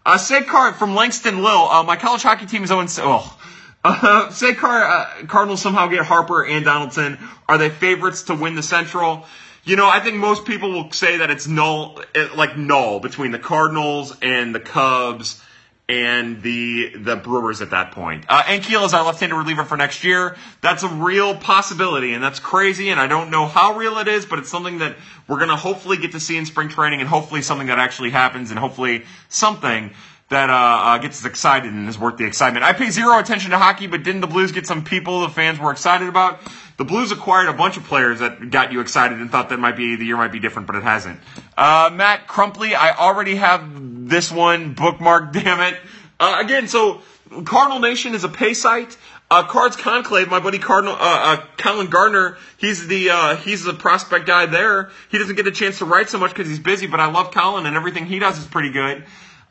Uh, say card from Langston Lil. my college hockey team is 0 oh. Uh, say Car- uh, Cardinals somehow get Harper and Donaldson. Are they favorites to win the Central? You know, I think most people will say that it's null, like null between the Cardinals and the Cubs and the the Brewers at that point. Uh, Ankiel is our left-handed reliever for next year. That's a real possibility, and that's crazy. And I don't know how real it is, but it's something that we're going to hopefully get to see in spring training, and hopefully something that actually happens, and hopefully something that uh, uh, gets us excited and is worth the excitement. I pay zero attention to hockey, but didn't the Blues get some people the fans were excited about? The Blues acquired a bunch of players that got you excited and thought that might be the year might be different, but it hasn't. Uh, Matt Crumpley, I already have this one bookmarked. Damn it! Uh, again, so Cardinal Nation is a pay site. Uh, Cards Conclave, my buddy Cardinal, uh, uh, Colin Gardner, he's the, uh, he's the prospect guy there. He doesn't get a chance to write so much because he's busy, but I love Colin and everything he does is pretty good.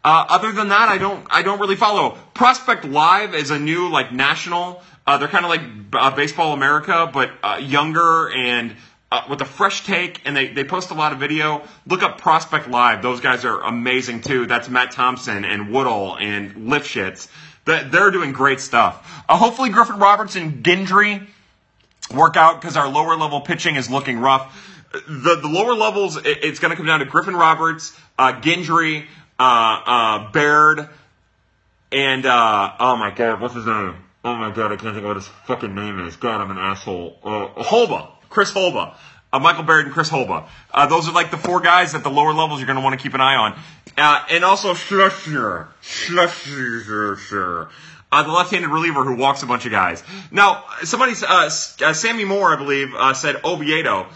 Uh, other than that, I don't, I don't really follow. Prospect Live is a new, like, national, uh, they're kind of like uh, Baseball America, but uh, younger and uh, with a fresh take, and they, they post a lot of video. Look up Prospect Live. Those guys are amazing too. That's Matt Thompson and Woodall and Lifshitz. They're doing great stuff. Uh, hopefully Griffin Roberts and Gendry work out because our lower level pitching is looking rough. The, the lower levels, it, it's going to come down to Griffin Roberts, uh, Gendry, uh, uh, Baird, and, uh, oh my god, what's his name? Oh my god, I can't think of what his fucking name is. God, I'm an asshole. Uh, Holba. Chris Holba. Uh, Michael Baird and Chris Holba. Uh, those are like the four guys at the lower levels you're going to want to keep an eye on. Uh, and also Schlusser. Schlusser. Uh, the left-handed reliever who walks a bunch of guys. Now, somebody, uh, uh, Sammy Moore, I believe, uh, said Oviedo.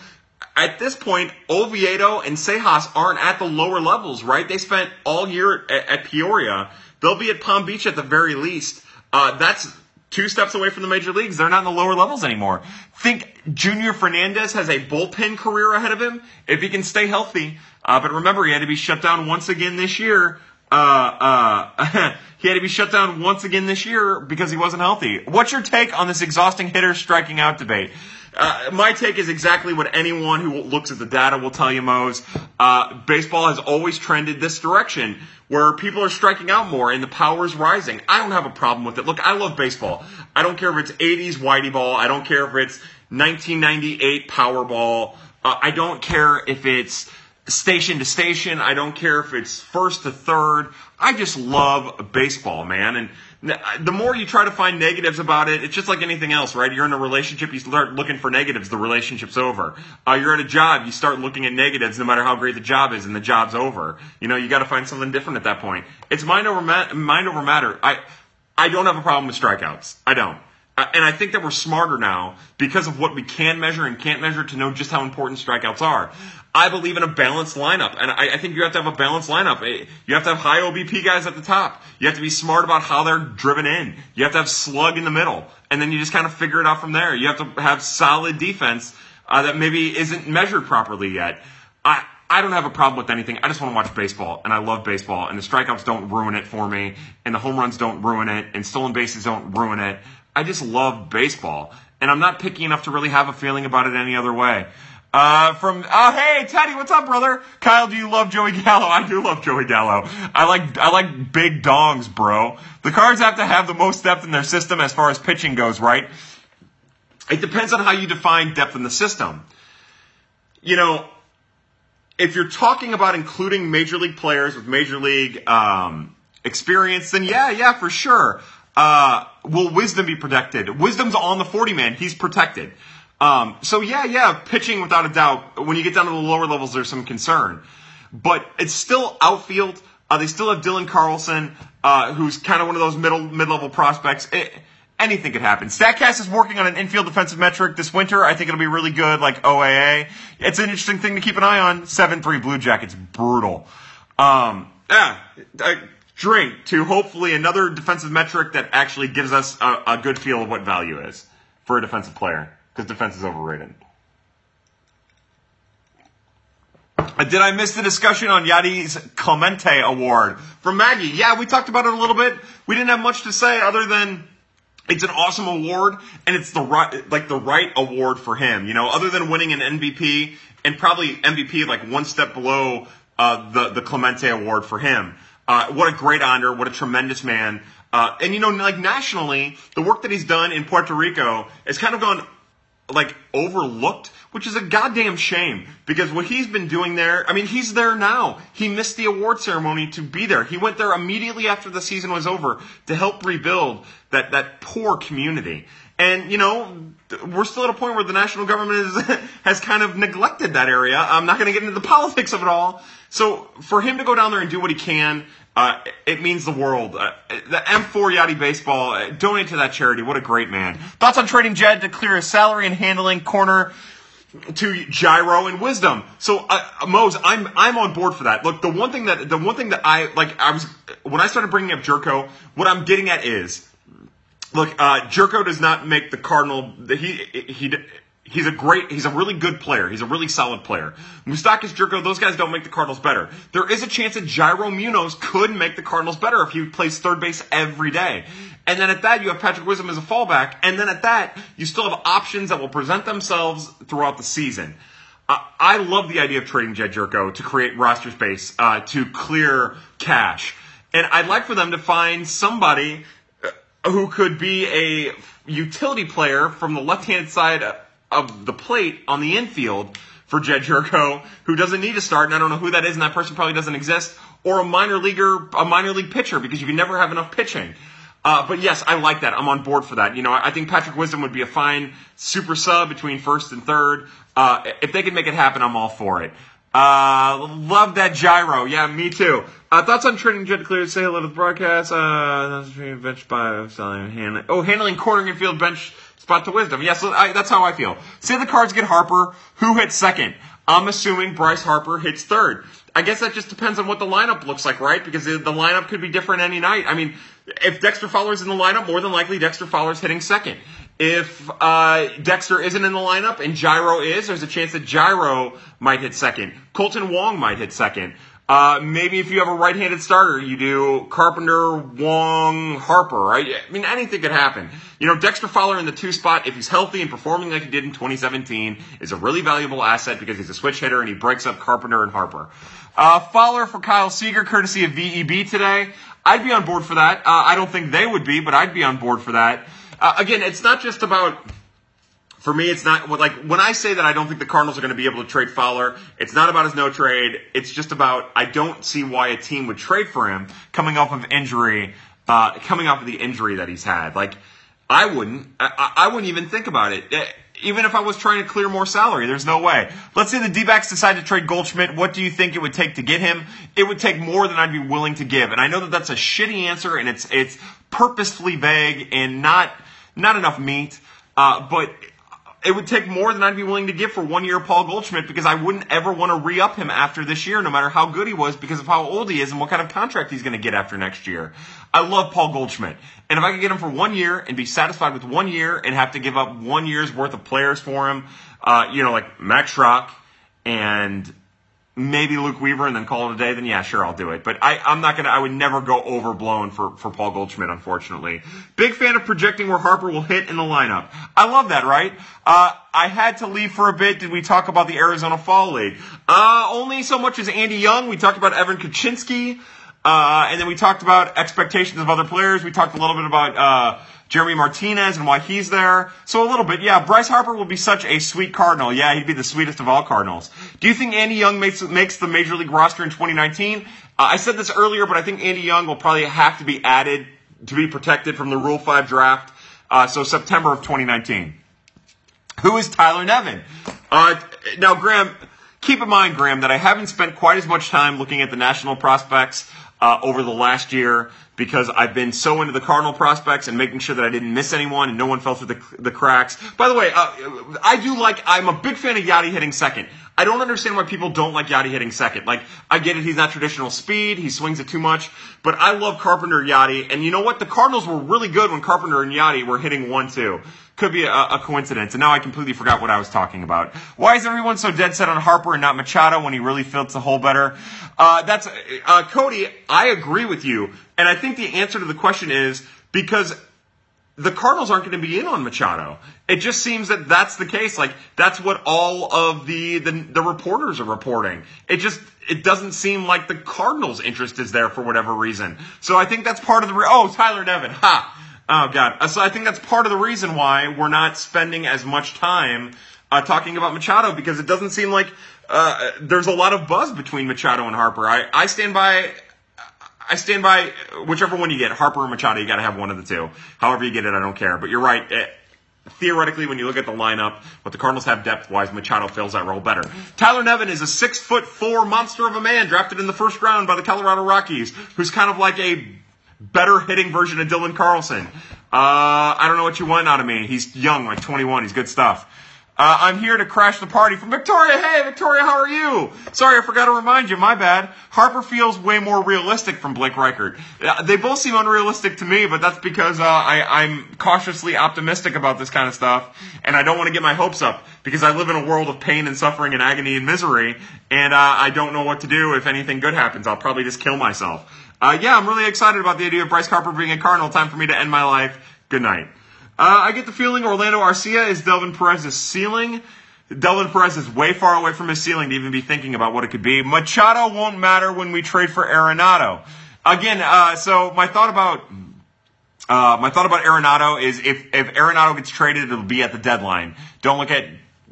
At this point, Oviedo and Seijas aren't at the lower levels, right? They spent all year at, at Peoria. They'll be at Palm Beach at the very least. Uh, that's two steps away from the major leagues. They're not in the lower levels anymore. Think Junior Fernandez has a bullpen career ahead of him if he can stay healthy. Uh, but remember, he had to be shut down once again this year. Uh, uh, he had to be shut down once again this year because he wasn't healthy. What's your take on this exhausting hitter striking out debate? Uh, my take is exactly what anyone who looks at the data will tell you, Mose. Uh, baseball has always trended this direction where people are striking out more and the power is rising. I don't have a problem with it. Look, I love baseball. I don't care if it's 80s Whitey ball. I don't care if it's 1998 Powerball. Uh, I don't care if it's station to station. I don't care if it's first to third. I just love baseball, man. And the more you try to find negatives about it, it's just like anything else, right? You're in a relationship, you start looking for negatives, the relationship's over. Uh, you're at a job, you start looking at negatives, no matter how great the job is, and the job's over. You know, you got to find something different at that point. It's mind over ma- mind over matter. I I don't have a problem with strikeouts. I don't. Uh, and I think that we're smarter now because of what we can measure and can't measure to know just how important strikeouts are. I believe in a balanced lineup, and I, I, think you have to have a balanced lineup. Eh, you have to have high OBP guys at the top. You have to be smart about how they're driven in. You have to have slug in the middle, and then you just kind of figure it out from there. You have to have solid defense uh, that maybe isn't measured properly yet. I I don't have a problem with anything. I just want to watch baseball, and I love baseball, and the strikeouts don't ruin it for me, and the home runs don't ruin it, and stolen bases don't ruin it. I just love baseball, and I'm not picky enough to really have a feeling about it any other way. Uh, from oh hey Teddy, what's up, brother? Kyle, do you love Joey Gallo? I do love Joey Gallo. I like I like big dongs, bro. The Cards have to have the most depth in their system as far as pitching goes, right? It depends on how you define depth in the system. You know, if you're talking about including major league players with major league um, experience, then yeah, yeah, for sure. Uh, will Wisdom be protected? Wisdom's on the 40 man. He's protected. Um, so yeah, yeah, pitching without a doubt. When you get down to the lower levels, there's some concern, but it's still outfield. Uh, they still have Dylan Carlson, uh, who's kind of one of those middle mid level prospects. It, anything could happen. Statcast is working on an infield defensive metric this winter. I think it'll be really good, like OAA. It's an interesting thing to keep an eye on. Seven three Blue Jackets, brutal. Um, yeah, uh, drink to hopefully another defensive metric that actually gives us a, a good feel of what value is for a defensive player because defense is overrated. Uh, did I miss the discussion on Yadi's Clemente Award from Maggie? Yeah, we talked about it a little bit. We didn't have much to say other than it's an awesome award and it's the right like the right award for him. You know, other than winning an MVP and probably MVP like one step below uh, the the Clemente Award for him. Uh, what a great honor! What a tremendous man! Uh, and you know, like nationally, the work that he's done in Puerto Rico has kind of gone like overlooked, which is a goddamn shame because what he's been doing there, I mean, he's there now. He missed the award ceremony to be there. He went there immediately after the season was over to help rebuild that, that poor community. And, you know, we're still at a point where the national government is, has kind of neglected that area. I'm not going to get into the politics of it all. So for him to go down there and do what he can, uh, it means the world. Uh, the M4 Yachty Baseball, uh, donate to that charity. What a great man. Thoughts on trading Jed to clear his salary and handling corner to Yairo and Wisdom. So, uh, Mose, I'm I'm on board for that. Look, the one thing that the one thing that I like, I was when I started bringing up Gyorko, what I'm getting at is, look, uh, Gyorko does not make the Cardinal. He he He's a great, he's a really good player. He's a really solid player. Moustakas, Gyorko, those guys don't make the Cardinals better. There is a chance that Yairo Munoz could make the Cardinals better if he plays third base every day. And then at that, you have Patrick Wisdom as a fallback. And then at that, you still have options that will present themselves throughout the season. Uh, I love the idea of trading Jed Gyorko to create roster space, uh, to clear cash. And I'd like for them to find somebody uh, who could be a utility player from the left-handed side of the plate on the infield for Jed Gyorko, who doesn't need to start, and I don't know who that is, and that person probably doesn't exist, or a minor leaguer, a minor league pitcher, because you can never have enough pitching. Uh, but yes, I like that. I'm on board for that. You know, I think Patrick Wisdom would be a fine super sub between first and third. Uh, if they can make it happen, I'm all for it. Uh, love that Yairo. Yeah, me too. Uh, thoughts on trading Jet Clear? Say hello to the broadcast. Uh, bench by selling handling. Oh, handling corner infield bench Spot to wisdom. Yes, I, that's how I feel. Say the cards get Harper. Who hits second? I'm assuming Bryce Harper hits third. I guess that just depends on what the lineup looks like, right? Because the, the lineup could be different any night. I mean, if Dexter Fowler's in the lineup, more than likely Dexter Fowler's hitting second. If uh, Dexter isn't in the lineup and Yairo is, there's a chance that Yairo might hit second. Kolten Wong might hit second. Uh, maybe if you have a right-handed starter, you do Carpenter, Wong, Harper, right? I mean, anything could happen. You know, Dexter Fowler in the two spot, if he's healthy and performing like he did in 2017, is a really valuable asset because he's a switch hitter and he breaks up Carpenter and Harper. Uh, Fowler for Kyle Seager, courtesy of VEB today. I'd be on board for that. Uh, I don't think they would be, but I'd be on board for that. Uh, again, it's not just about for me, it's not like when I say that I don't think the Cardinals are going to be able to trade Fowler. It's not about his no trade. It's just about I don't see why a team would trade for him coming off of injury, uh, coming off of the injury that he's had. Like I wouldn't. I, I wouldn't even think about it. Eh, even if I was trying to clear more salary, there's no way. Let's say the D-backs decide to trade Goldschmidt. What do you think it would take to get him? It would take more than I'd be willing to give. And I know that that's a shitty answer and it's, it's purposefully vague and not, not enough meat. Uh, but it would take more than I'd be willing to give for one year Paul Goldschmidt because I wouldn't ever want to re up him after this year, no matter how good he was, because of how old he is and what kind of contract he's going to get after next year. I love Paul Goldschmidt. And if I could get him for one year and be satisfied with one year and have to give up one year's worth of players for him, uh, you know, like Max Schrock and maybe Luke Weaver and then call it a day, then yeah, sure, I'll do it. But I, I'm not gonna, I would never go overblown for, for Paul Goldschmidt, unfortunately. Big fan of projecting where Harper will hit in the lineup. I love that, right? Uh, I had to leave for a bit. Did we talk about the Arizona Fall League? Uh, only so much as Andy Young. We talked about Evan Kruczynski. Uh, and then we talked about expectations of other players. We talked a little bit about uh, Jeremy Martinez and why he's there. So a little bit, yeah. Bryce Harper will be such a sweet Cardinal. Yeah, he'd be the sweetest of all Cardinals. Do you think Andy Young makes makes the major league roster in 2019? Uh, I said this earlier, but I think Andy Young will probably have to be added to be protected from the Rule Five draft. Uh, so September of 2019. Who is Tyler Nevin? Uh, now, Graham, keep in mind, Graham, that I haven't spent quite as much time looking at the national prospects uh, over the last year because I've been so into the Cardinal prospects and making sure that I didn't miss anyone and no one fell through the, the cracks. By the way, uh, I do like, I'm a big fan of Yadi hitting second. I don't understand why people don't like Yadi hitting second. Like, I get it, he's not traditional speed, he swings it too much, but I love Carpenter Yadi, and you know what? The Cardinals were really good when Carpenter and Yadi were hitting 1-2. Could be a, a, coincidence, and now I completely forgot what I was talking about. Why is everyone so dead set on Harper and not Machado when he really fits the hole better? Uh, that's uh, Cody. I agree with you, and I think the answer to the question is because the Cardinals aren't going to be in on Machado. It just seems that that's the case. Like that's what all of the, the the reporters are reporting. It just it doesn't seem like the Cardinals' interest is there for whatever reason. So I think that's part of the re- oh Tyler Nevin ha Oh God! Uh, so I think that's part of the reason why we're not spending as much time uh, talking about Machado because it doesn't seem like uh, there's a lot of buzz between Machado and Harper. I, I stand by. I stand by whichever one you get, Harper or Machado. You got to have one of the two. However you get it, I don't care. But you're right. It, theoretically, when you look at the lineup, what the Cardinals have depth wise, Machado fills that role better. Tyler Nevin is a six foot four monster of a man drafted in the first round by the Colorado Rockies, who's kind of like a better hitting version of Dylan Carlson. Uh, I don't know what you want out of me. He's young, like 21. He's good stuff. Uh, I'm here to crash the party from Victoria. Hey, Victoria, how are you? Sorry, I forgot to remind you. My bad. Harper feels way more realistic from Blake Reichert. Uh, they both seem unrealistic to me, but that's because uh, I, I'm cautiously optimistic about this kind of stuff, and I don't want to get my hopes up because I live in a world of pain and suffering and agony and misery, and uh, I don't know what to do if anything good happens. I'll probably just kill myself. Uh, yeah, I'm really excited about the idea of Bryce Harper being a Cardinal. Time for me to end my life. Good night. Uh, I get the feeling Orlando Arcia is Delvin Perez's ceiling. Delvin Perez is way far away from his ceiling to even be thinking about what it could be. Machado won't matter when we trade for Arenado. Again, uh, so my thought about uh, my thought about Arenado is if if Arenado gets traded, it'll be at the deadline. Don't look at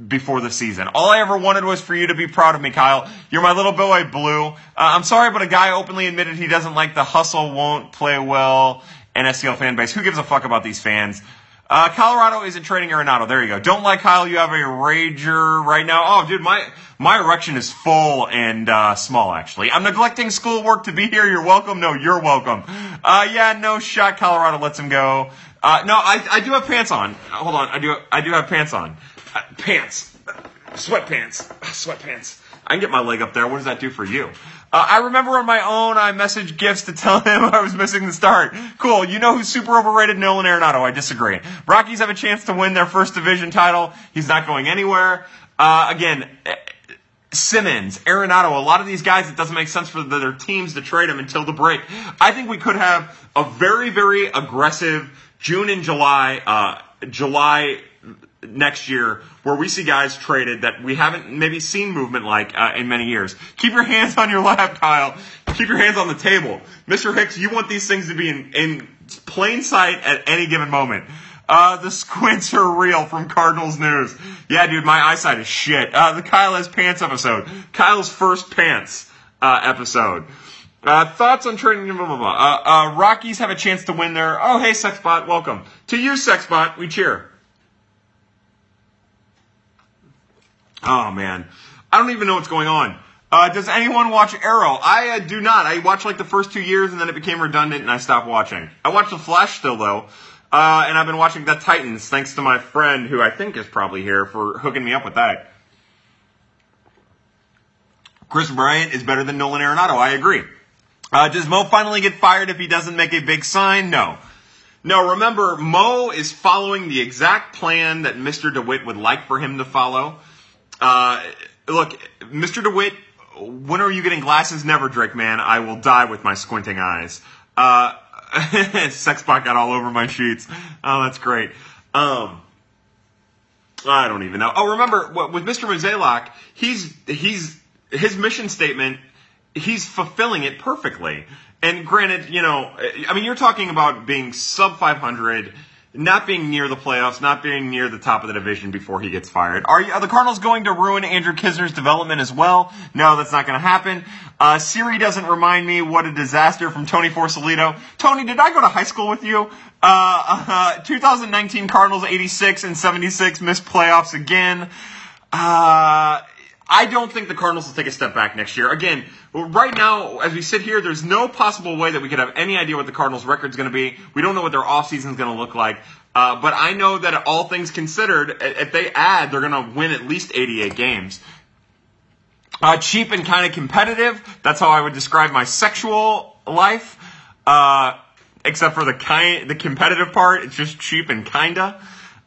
before the season. All I ever wanted was for you to be proud of me, Kyle. You're my little boy, Blue. Uh, I'm sorry, but a guy openly admitted he doesn't like the hustle, won't play well, NSCL fan base. Who gives a fuck about these fans? Uh, Colorado isn't trading Arenado. There you go. Don't like Kyle. You have a rager right now. Oh, dude, my my erection is full and uh, small. Actually, I'm neglecting schoolwork to be here. You're welcome. No, you're welcome. Uh, yeah, no shot. Colorado lets him go. Uh, no, I, I do have pants on. Hold on. I do I do have pants on. Pants. Sweatpants. Sweatpants. I can get my leg up there. What does that do for you? Uh, I remember on my own, I messaged Gifts to tell him I was missing the start. Cool. You know who's super overrated? Nolan Arenado. I disagree. Rockies have a chance to win their first division title. He's not going anywhere. Uh, again, eh, Simmons, Arenado, a lot of these guys, it doesn't make sense for their teams to trade them until the break. I think we could have a very, very aggressive June and July, uh, July next year where we see guys traded that we haven't maybe seen movement like uh, in many years. Keep your hands on your lap, Kyle. Keep your hands on the table. Mr. Hicks, you want these things to be in, in plain sight at any given moment. Uh, the squints are real from Cardinals News. Yeah, dude, my eyesight is shit. Uh, the Kyle has pants episode. Kyle's first pants uh, episode. Uh, thoughts on trading? Blah, blah, blah. Uh, uh, Rockies have a chance to win there. Oh, hey, Sexbot, welcome. To you, Sexbot, we cheer. Oh man, I don't even know what's going on. Uh, does anyone watch Arrow? I uh, do not. I watched like the first two years and then it became redundant and I stopped watching. I watch The Flash still though, uh, and I've been watching The Titans thanks to my friend who I think is probably here for hooking me up with that. Kris Bryant is better than Nolan Arenado. I agree. Uh, does Mo finally get fired if he doesn't make a big sign? No. No, remember, Mo is following the exact plan that Mr. DeWitt would like for him to follow. Uh, look, Mr. DeWitt, when are you getting glasses? Never, Drake, man. I will die with my squinting eyes. Uh, Sexbot got all over my sheets. Oh, that's great. Um, I don't even know. Oh, remember with Mr. Mozeliak, he's he's his mission statement. He's fulfilling it perfectly. And granted, you know, I mean, you're talking about being sub 500, not being near the playoffs, not being near the top of the division before he gets fired. Are, you, are the Cardinals going to ruin Andrew Knizner's development as well? No, that's not going to happen. Uh, Siri doesn't remind me what a disaster from Tony Forsolito. Tony, did I go to high school with you? Uh, uh, 2019 Cardinals 86 and 76 missed playoffs again. Uh, I don't think the Cardinals will take a step back next year. Again, right now, as we sit here, there's no possible way that we could have any idea what the Cardinals' record is going to be. We don't know what their offseason is going to look like. Uh, but I know that all things considered, if they add, they're going to win at least 88 games. Uh, cheap and kind of competitive. That's how I would describe my sexual life. Uh, except for the kind, the competitive part, it's just cheap and kinda,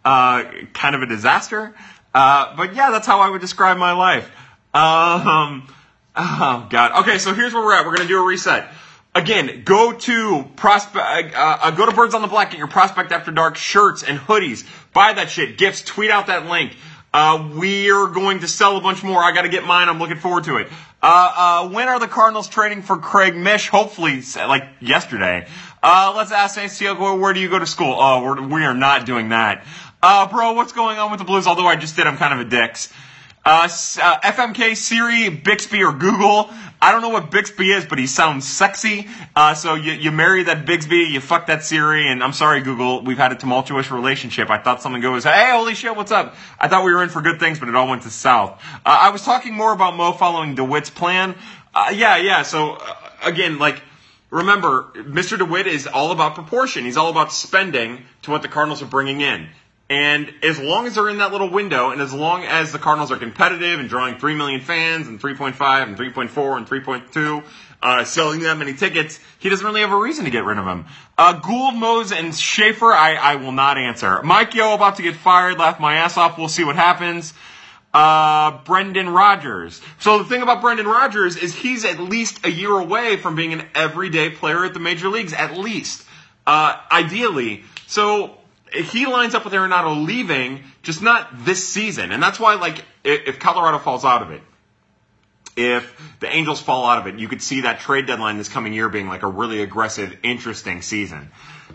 uh, kind of a disaster. Uh, but yeah, that's how I would describe my life. Um, oh god. Okay, so here's where we're at. We're gonna do a reset. Again, go to prospect, uh, uh, go to Birds on the Black, get your Prospect After Dark shirts and hoodies. Buy that shit. Gifts. Tweet out that link. Uh, we're going to sell a bunch more. I got to get mine. I'm looking forward to it. Uh, uh, when are the Cardinals trading for Craig Mish? Hopefully, like yesterday. Uh, let's ask ACL, where do you go to school? Oh, we're, we are not doing that. Uh, bro, what's going on with the Blues? Although I just did, I'm kind of a dicks. Uh, uh, FMK, Siri, Bixby, or Google. I don't know what Bixby is, but he sounds sexy. Uh, so you, you marry that Bixby, you fuck that Siri, and I'm sorry, Google, we've had a tumultuous relationship. I thought something goes, hey, holy shit, what's up? I thought we were in for good things, but it all went to south. Uh, I was talking more about Mo following DeWitt's plan. Uh, yeah, yeah, so, uh, again, like, remember, Mr. DeWitt is all about proportion. He's all about spending to what the Cardinals are bringing in. And as long as they're in that little window, and as long as the Cardinals are competitive and drawing 3 million fans and 3.5 and 3.4 and 3.2, uh, selling that many tickets, he doesn't really have a reason to get rid of him. Uh, Goold, Mose, and Schaefer, I, I will not answer. Mike Yeo about to get fired, laugh my ass off, we'll see what happens. Uh, Brendan Rodgers. So the thing about Brendan Rodgers is he's at least a year away from being an everyday player at the major leagues, at least. Uh, ideally. So he lines up with Arenado leaving, just not this season. And that's why, like, if Colorado falls out of it, if the Angels fall out of it, you could see that trade deadline this coming year being like a really aggressive, interesting season.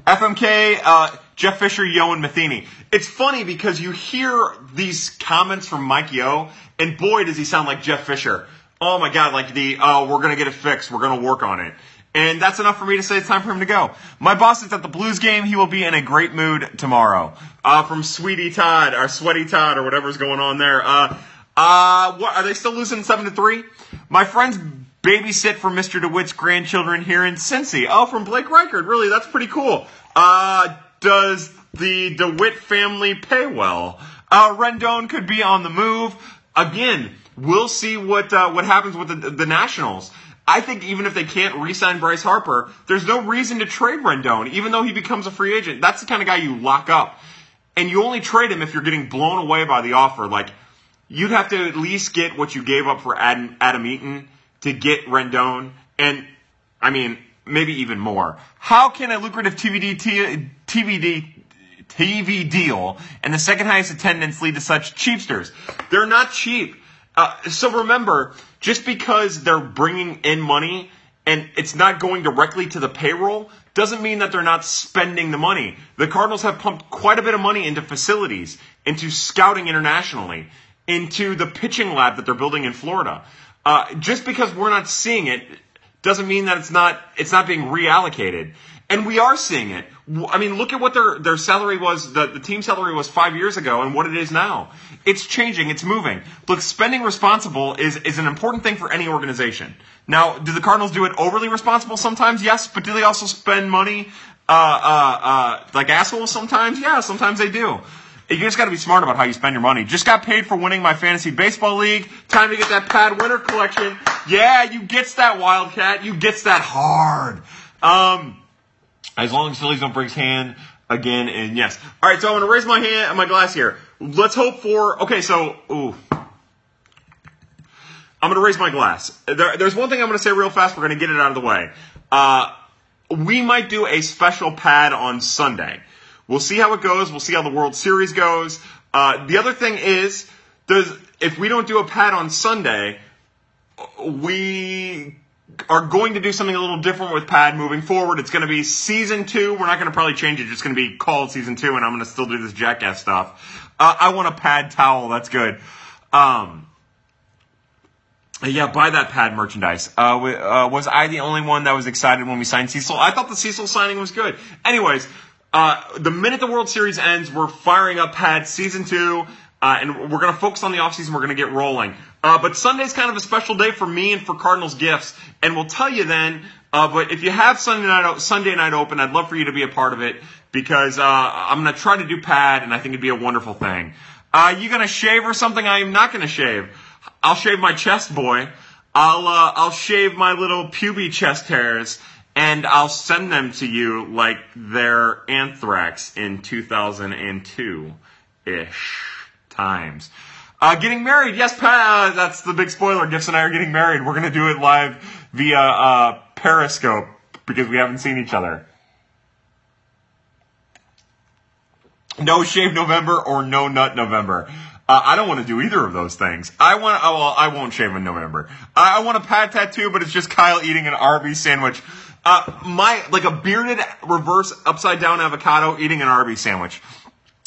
FMK, uh, Jeff Fisher, Yeo, and Matheny. It's funny because you hear these comments from Mike Yeo, and boy, does he sound like Jeff Fisher. Oh my God, like the, oh, we're gonna get it fixed, we're gonna work on it. And that's enough for me to say it's time for him to go. My boss is at the Blues game. He will be in a great mood tomorrow. Uh, from Sweetie Todd, or Sweaty Todd, or whatever's going on there. Uh, uh, what, are they still losing 7 to 3? My friends babysit for Mr. DeWitt's grandchildren here in Cincy. Oh, from Blake Reichard. Really, that's pretty cool. Uh, does the DeWitt family pay well? Uh, Rendon could be on the move. Again, we'll see what, uh, what happens with the, the Nationals. I think even if they can't re-sign Bryce Harper, there's no reason to trade Rendon, even though he becomes a free agent. That's the kind of guy you lock up. And you only trade him if you're getting blown away by the offer. Like, you'd have to at least get what you gave up for Adam, Adam Eaton to get Rendon. And, I mean, maybe even more. How can a lucrative TVD, TVD, TV deal and the second highest attendance lead to such cheapsters? They're not cheap. Uh, so remember, just because they're bringing in money and it's not going directly to the payroll doesn't mean that they're not spending the money. The Cardinals have pumped quite a bit of money into facilities, into scouting internationally, into the pitching lab that they're building in Florida. Uh, just because we're not seeing it doesn't mean that it's not it's not being reallocated. And we are seeing it. I mean, look at what their, their salary was, the, the team salary was five years ago and what it is now. It's changing, it's moving. Look, spending responsible is, is an important thing for any organization. Now, do the Cardinals do it overly responsible sometimes? Yes, but do they also spend money uh, uh, uh, like assholes sometimes? Yeah, sometimes they do. You just got to be smart about how you spend your money. Just got paid for winning my fantasy baseball league. Time to get that pad winner collection. Yeah, you gets that Wildcat. You gets that hard. Um, as long as Phillies don't break his hand again, and yes. All right, so I'm going to raise my hand, and my glass here. Let's hope for. Okay, so ooh. I'm going to raise my glass. There, there's one thing I'm going to say real fast. We're going to get it out of the way. Uh, we might do a special pad on Sunday. We'll see how it goes. We'll see how the World Series goes. Uh, the other thing is, does if we don't do a pad on Sunday, we are going to do something a little different with Pad moving forward. It's going to be season two. We're not going to probably change it. It's just going to be called season two, and I'm going to still do this jackass stuff. Uh, I want a Pad towel. That's good. Um, yeah, buy that pad merchandise. Uh, uh, was I the only one that was excited when we signed Cecil? I thought the Cecil signing was good. Anyways, uh, the minute the World Series ends, we're firing up pad season two. Uh, and we're going to focus on the offseason. We're going to get rolling. Uh, but Sunday's kind of a special day for me and for Cardinals gifts. And we'll tell you then. Uh, but if you have Sunday night, Sunday night open, I'd love for you to be a part of it because uh, I'm going to try to do pad, and I think it'd be a wonderful thing. Uh, you going to shave or something? I am not going to shave. I'll shave my chest, boy. I'll uh, I'll shave my little puby chest hairs and I'll send them to you like they're anthrax in 2002 ish times. Uh, getting married, yes, pa- that's the big spoiler. Gifts and I are getting married. We're gonna do it live via uh, Periscope because we haven't seen each other. No shave November or no nut November. Uh, I don't want to do either of those things. I want. Oh, well, I won't shave in November. I, I want a pad tattoo, but it's just Kyle eating an Arby's sandwich. Uh, my like a bearded reverse upside down avocado eating an Arby's sandwich.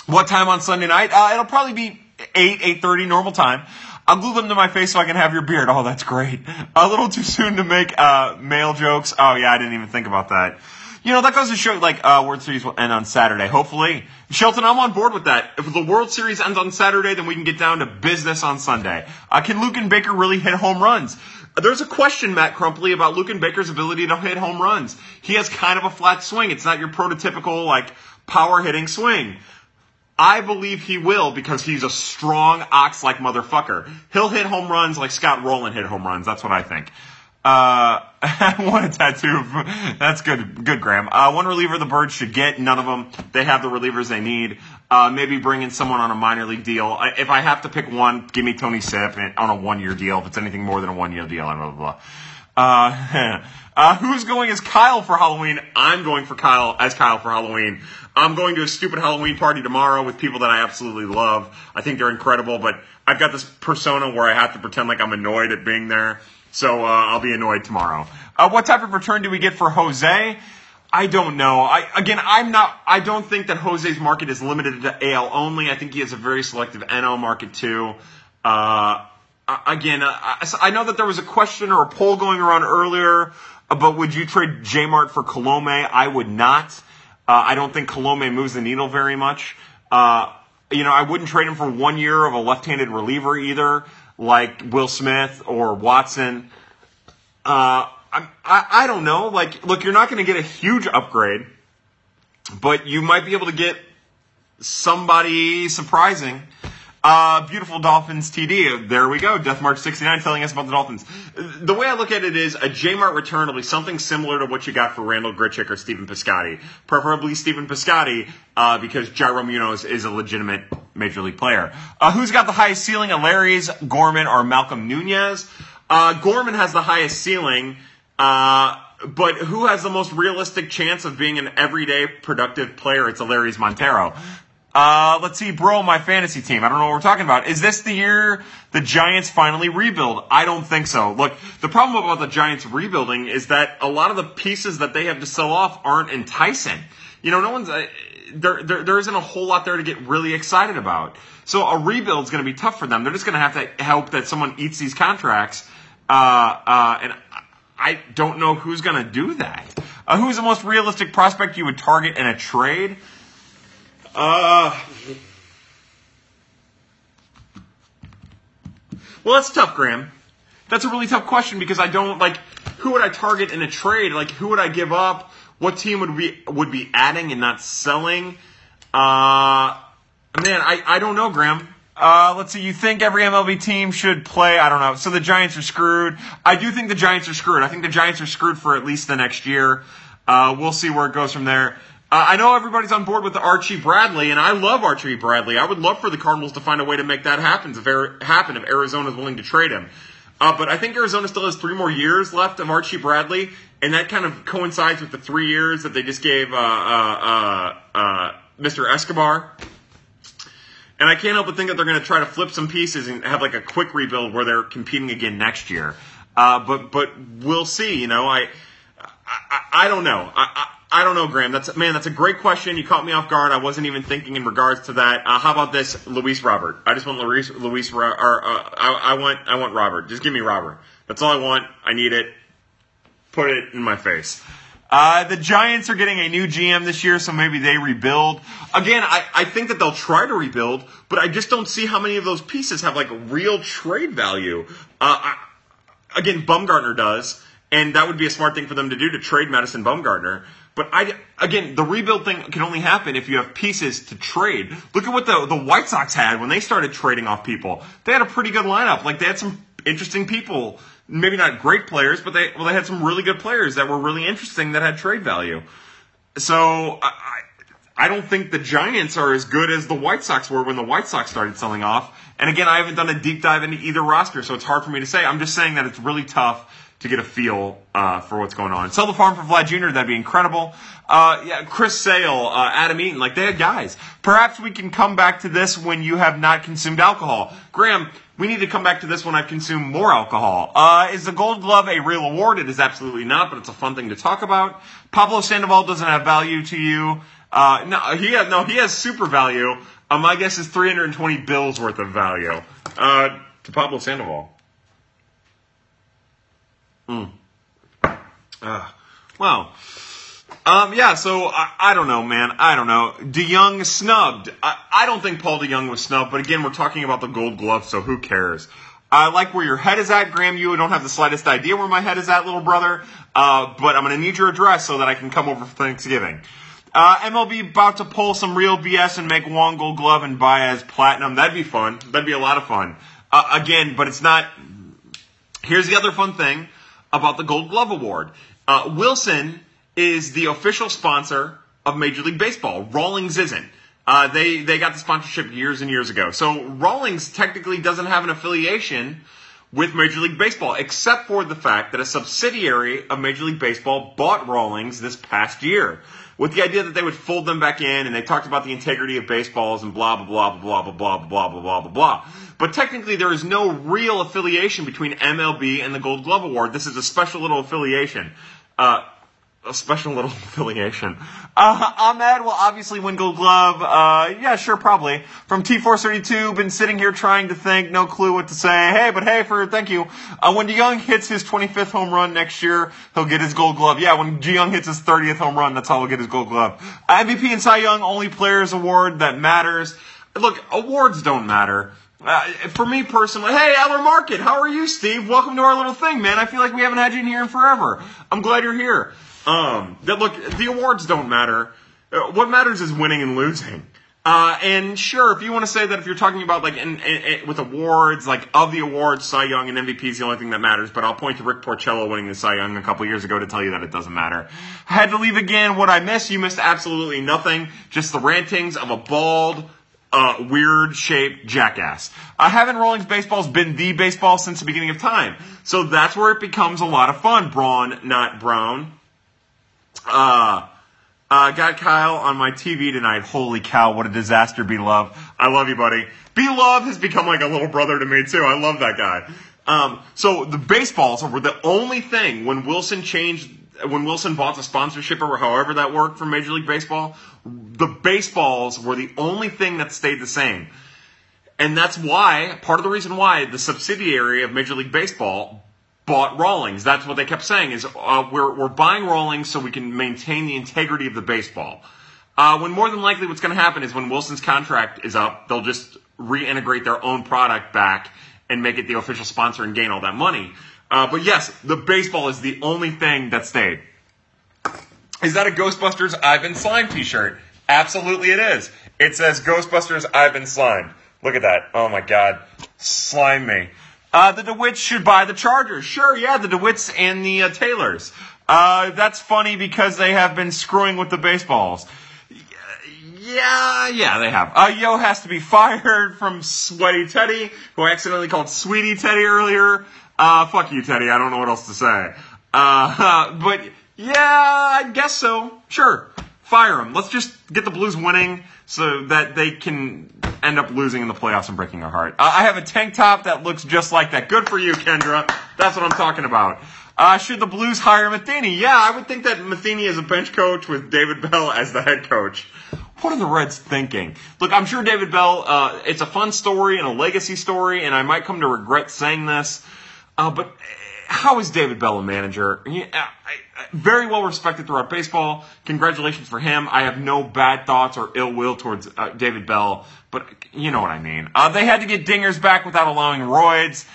What time on Sunday night? Uh, it'll probably be eight eight thirty normal time. I'll glue them to my face so I can have your beard. Oh, that's great. A little too soon to make uh, male jokes. Oh yeah, I didn't even think about that. You know, that goes to show, like, uh, World Series will end on Saturday, hopefully. Shelton, I'm on board with that. If the World Series ends on Saturday, then we can get down to business on Sunday. Uh, can Luken Baker really hit home runs? There's a question, Matt Crumpley, about Luken Baker's ability to hit home runs. He has kind of a flat swing. It's not your prototypical, like, power hitting swing. I believe he will because he's a strong ox like motherfucker. He'll hit home runs like Scott Rolen hit home runs. That's what I think. Uh, I want a tattoo. That's good. Good, Graham. Uh, one reliever the Birds should get. None of them. They have the relievers they need. Uh, maybe bring in someone on a minor league deal. If I have to pick one, give me Tony Sipp on a one year deal. If it's anything more than a one year deal, blah, blah, blah. Uh, uh, who's going as Kyle for Halloween? I'm going for Kyle as Kyle for Halloween. I'm going to a stupid Halloween party tomorrow with people that I absolutely love. I think they're incredible, but I've got this persona where I have to pretend like I'm annoyed at being there. So uh, I'll be annoyed tomorrow. Uh, what type of return do we get for Jose? I don't know. I again, I'm not. I don't think that Jose's market is limited to AL only. I think he has a very selective NL market too. Uh, again, uh, I, I, know that there was a question or a poll going around earlier about would you trade J Mart for Colome? I would not. Uh, I don't think Colome moves the needle very much. Uh, you know, I wouldn't trade him for one year of a left-handed reliever either like Will Smith or Watson. Uh, I, I, I don't know. Like, look, you're not going to get a huge upgrade, but you might be able to get somebody surprising. Uh, beautiful Dolphins TD. There we go. Deathmark69 telling us about the Dolphins. The way I look at it is a J-Mart return will be something similar to what you got for Randall Grichuk or Stephen Piscotty. Preferably Stephen Piscotty, uh, because Yairo Munoz is a legitimate major league player. Uh, who's got the highest ceiling? Elehuris, Gorman, or Malcolm Nunez? Uh, Gorman has the highest ceiling. Uh, but who has the most realistic chance of being an everyday productive player? It's Elehuris Montero. Uh, let's see, bro, my fantasy team. I don't know what we're talking about. Is this the year the Giants finally rebuild? I don't think so. Look, the problem about the Giants rebuilding is that a lot of the pieces that they have to sell off aren't enticing. You know, no one's, uh, there, there, there isn't a whole lot there to get really excited about. So a rebuild is going to be tough for them. They're just going to have to hope that someone eats these contracts. Uh, uh, and I don't know who's going to do that. Uh, who's the most realistic prospect you would target in a trade? Uh, well, that's tough, Graham. That's a really tough question because I don't like who would I target in a trade? Like who would I give up? What team would be would be adding and not selling? Uh, man, I, I don't know, Graham. Uh, let's see. You think every MLB team should play? I don't know. So the Giants are screwed. I do think the Giants are screwed. I think the Giants are screwed for at least the next year. Uh, we'll see where it goes from there. Uh, I know everybody's on board with the Archie Bradley, and I love Archie Bradley. I would love for the Cardinals to find a way to make that happen if, happen if Arizona is willing to trade him. Uh, but I think Arizona still has three more years left of Archie Bradley, and that kind of coincides with the three years that they just gave uh, uh, uh, uh Mr. Escobar. And I can't help but think that they're going to try to flip some pieces and have like a quick rebuild where they're competing again next year. But but we'll see. You know, I I, I don't know. I, I I don't know, Graham. That's man. That's a great question. You caught me off guard. I wasn't even thinking in regards to that. Uh, how about this, Luis Robert? I just want Luis. Luis. Or, uh, I, I want. I want Robert. Just give me Robert. That's all I want. I need it. Put it in my face. Uh, the Giants are getting a new GM this year, so maybe they rebuild. Again, I, I think that they'll try to rebuild, but I just don't see how many of those pieces have like real trade value. Uh, I, again, Bumgarner does, and that would be a smart thing for them to do to trade Madison Bumgarner. But I again, the rebuild thing can only happen if you have pieces to trade. Look at what the the White Sox had when they started trading off people. They had a pretty good lineup. Like they had some interesting people. Maybe not great players, but they well they had some really good players that were really interesting that had trade value. So I, I don't think the Giants are as good as the White Sox were when the White Sox started selling off. And again, I haven't done a deep dive into either roster, so it's hard for me to say. I'm just saying that it's really tough to get a feel uh, for what's going on. Sell the farm for Vlad Jr. That'd be incredible. Uh, yeah, Chris Sale, uh, Adam Eaton, like they had guys. Perhaps we can come back to this when you have not consumed alcohol. Graham, we need to come back to this when I've consumed more alcohol. Uh, is the Gold Glove a real award? It is absolutely not, but it's a fun thing to talk about. Pablo Sandoval doesn't have value to you. Uh, no, he has, no, he has super value. Uh, my guess is 320 bills worth of value uh, to Pablo Sandoval. Mm. Uh, well, um, yeah, so I, I, don't know, man. I don't know. DeJong snubbed. I, I don't think Paul DeJong was snubbed, but again, we're talking about the gold glove, so who cares? I like where your head is at, Graham. You don't have the slightest idea where my head is at, little brother. Uh, but I'm going to need your address so that I can come over for Thanksgiving. Uh, MLB about to pull some real BS and make Juan Gold Glove and Baez platinum. That'd be fun. That'd be a lot of fun. Uh, again, but it's not. Here's the other fun thing about the Gold Glove Award. Uh, Wilson is the official sponsor of Major League Baseball. Rawlings isn't. Uh, they they got the sponsorship years and years ago. So Rawlings technically doesn't have an affiliation with Major League Baseball, except for the fact that a subsidiary of Major League Baseball bought Rawlings this past year with the idea that they would fold them back in, and they talked about the integrity of baseballs and blah blah blah blah blah blah blah blah blah blah blah. But technically, there is no real affiliation between MLB and the Gold Glove Award. This is a special little affiliation. Uh, a special little affiliation. Uh, Ahmed will obviously win Gold Glove. Uh, yeah, sure, probably. From T432, been sitting here trying to think, no clue what to say. Hey, but hey, for thank you. Uh, when DeJong hits his 25th home run next year, he'll get his Gold Glove. Yeah, when DeJong hits his 30th home run, that's how he'll get his Gold Glove. MVP and Cy Young, only players award that matters. Look, awards don't matter. Uh, for me personally, hey, Eller Market, how are you, Steve? Welcome to our little thing, man. I feel like we haven't had you in here in forever. I'm glad you're here. Um, that look, the awards don't matter. Uh, what matters is winning and losing. Uh, and sure, if you want to say that if you're talking about like in, in, in, with awards, like of the awards, Cy Young and MVP is the only thing that matters. But I'll point to Rick Porcello winning the Cy Young a couple years ago to tell you that it doesn't matter. I Had to leave again. What I missed, you missed absolutely nothing. Just the rantings of a bald, uh, weird shaped jackass. Uh, Having Rawlings baseball's been the baseball since the beginning of time. So that's where it becomes a lot of fun. Braun, not Brown. Uh, uh, got Kyle on my TV tonight. Holy cow, what a disaster, Be Love. I love you, buddy. Be Love has become like a little brother to me, too. I love that guy. Um, so the baseballs were the only thing when Wilson changed, when Wilson bought the sponsorship or however that worked for Major League Baseball, the baseballs were the only thing that stayed the same. And that's why, part of the reason why the subsidiary of Major League Baseball bought Rawlings. That's what they kept saying is uh, we're, we're buying Rawlings so we can maintain the integrity of the baseball. Uh, when more than likely what's going to happen is when Wilson's contract is up, they'll just reintegrate their own product back and make it the official sponsor and gain all that money. Uh, but yes, the baseball is the only thing that stayed. Is that a Ghostbusters I've been slimed t-shirt? Absolutely it is. It says Ghostbusters I've been slimed. Look at that. Oh my god. Slime me. Uh, the DeWitts should buy the Chargers. Sure, yeah, the DeWitts and the uh, Taylors. Uh, that's funny because they have been screwing with the baseballs. Yeah, yeah, they have. Uh, Yeo has to be fired from Sweaty Teddy, who I accidentally called Sweetie Teddy earlier. Uh, fuck you, Teddy. I don't know what else to say. Uh, but yeah, I guess so. Sure. Fire him. Let's just get the Blues winning so that they can end up losing in the playoffs and breaking our heart. Uh, I have a tank top that looks just like that. Good for you, Kendra. That's what I'm talking about. Uh, should the Blues hire Matheny? Yeah, I would think that Matheny is a bench coach with David Bell as the head coach. What are the Reds thinking? Look, I'm sure David Bell, uh, it's a fun story and a legacy story, and I might come to regret saying this, uh, but how is David Bell a manager? He, I, I, very well respected throughout baseball. Congratulations for him. I have no bad thoughts or ill will towards uh, David Bell, but you know what I mean. Uh, they had to get dingers back without allowing roids.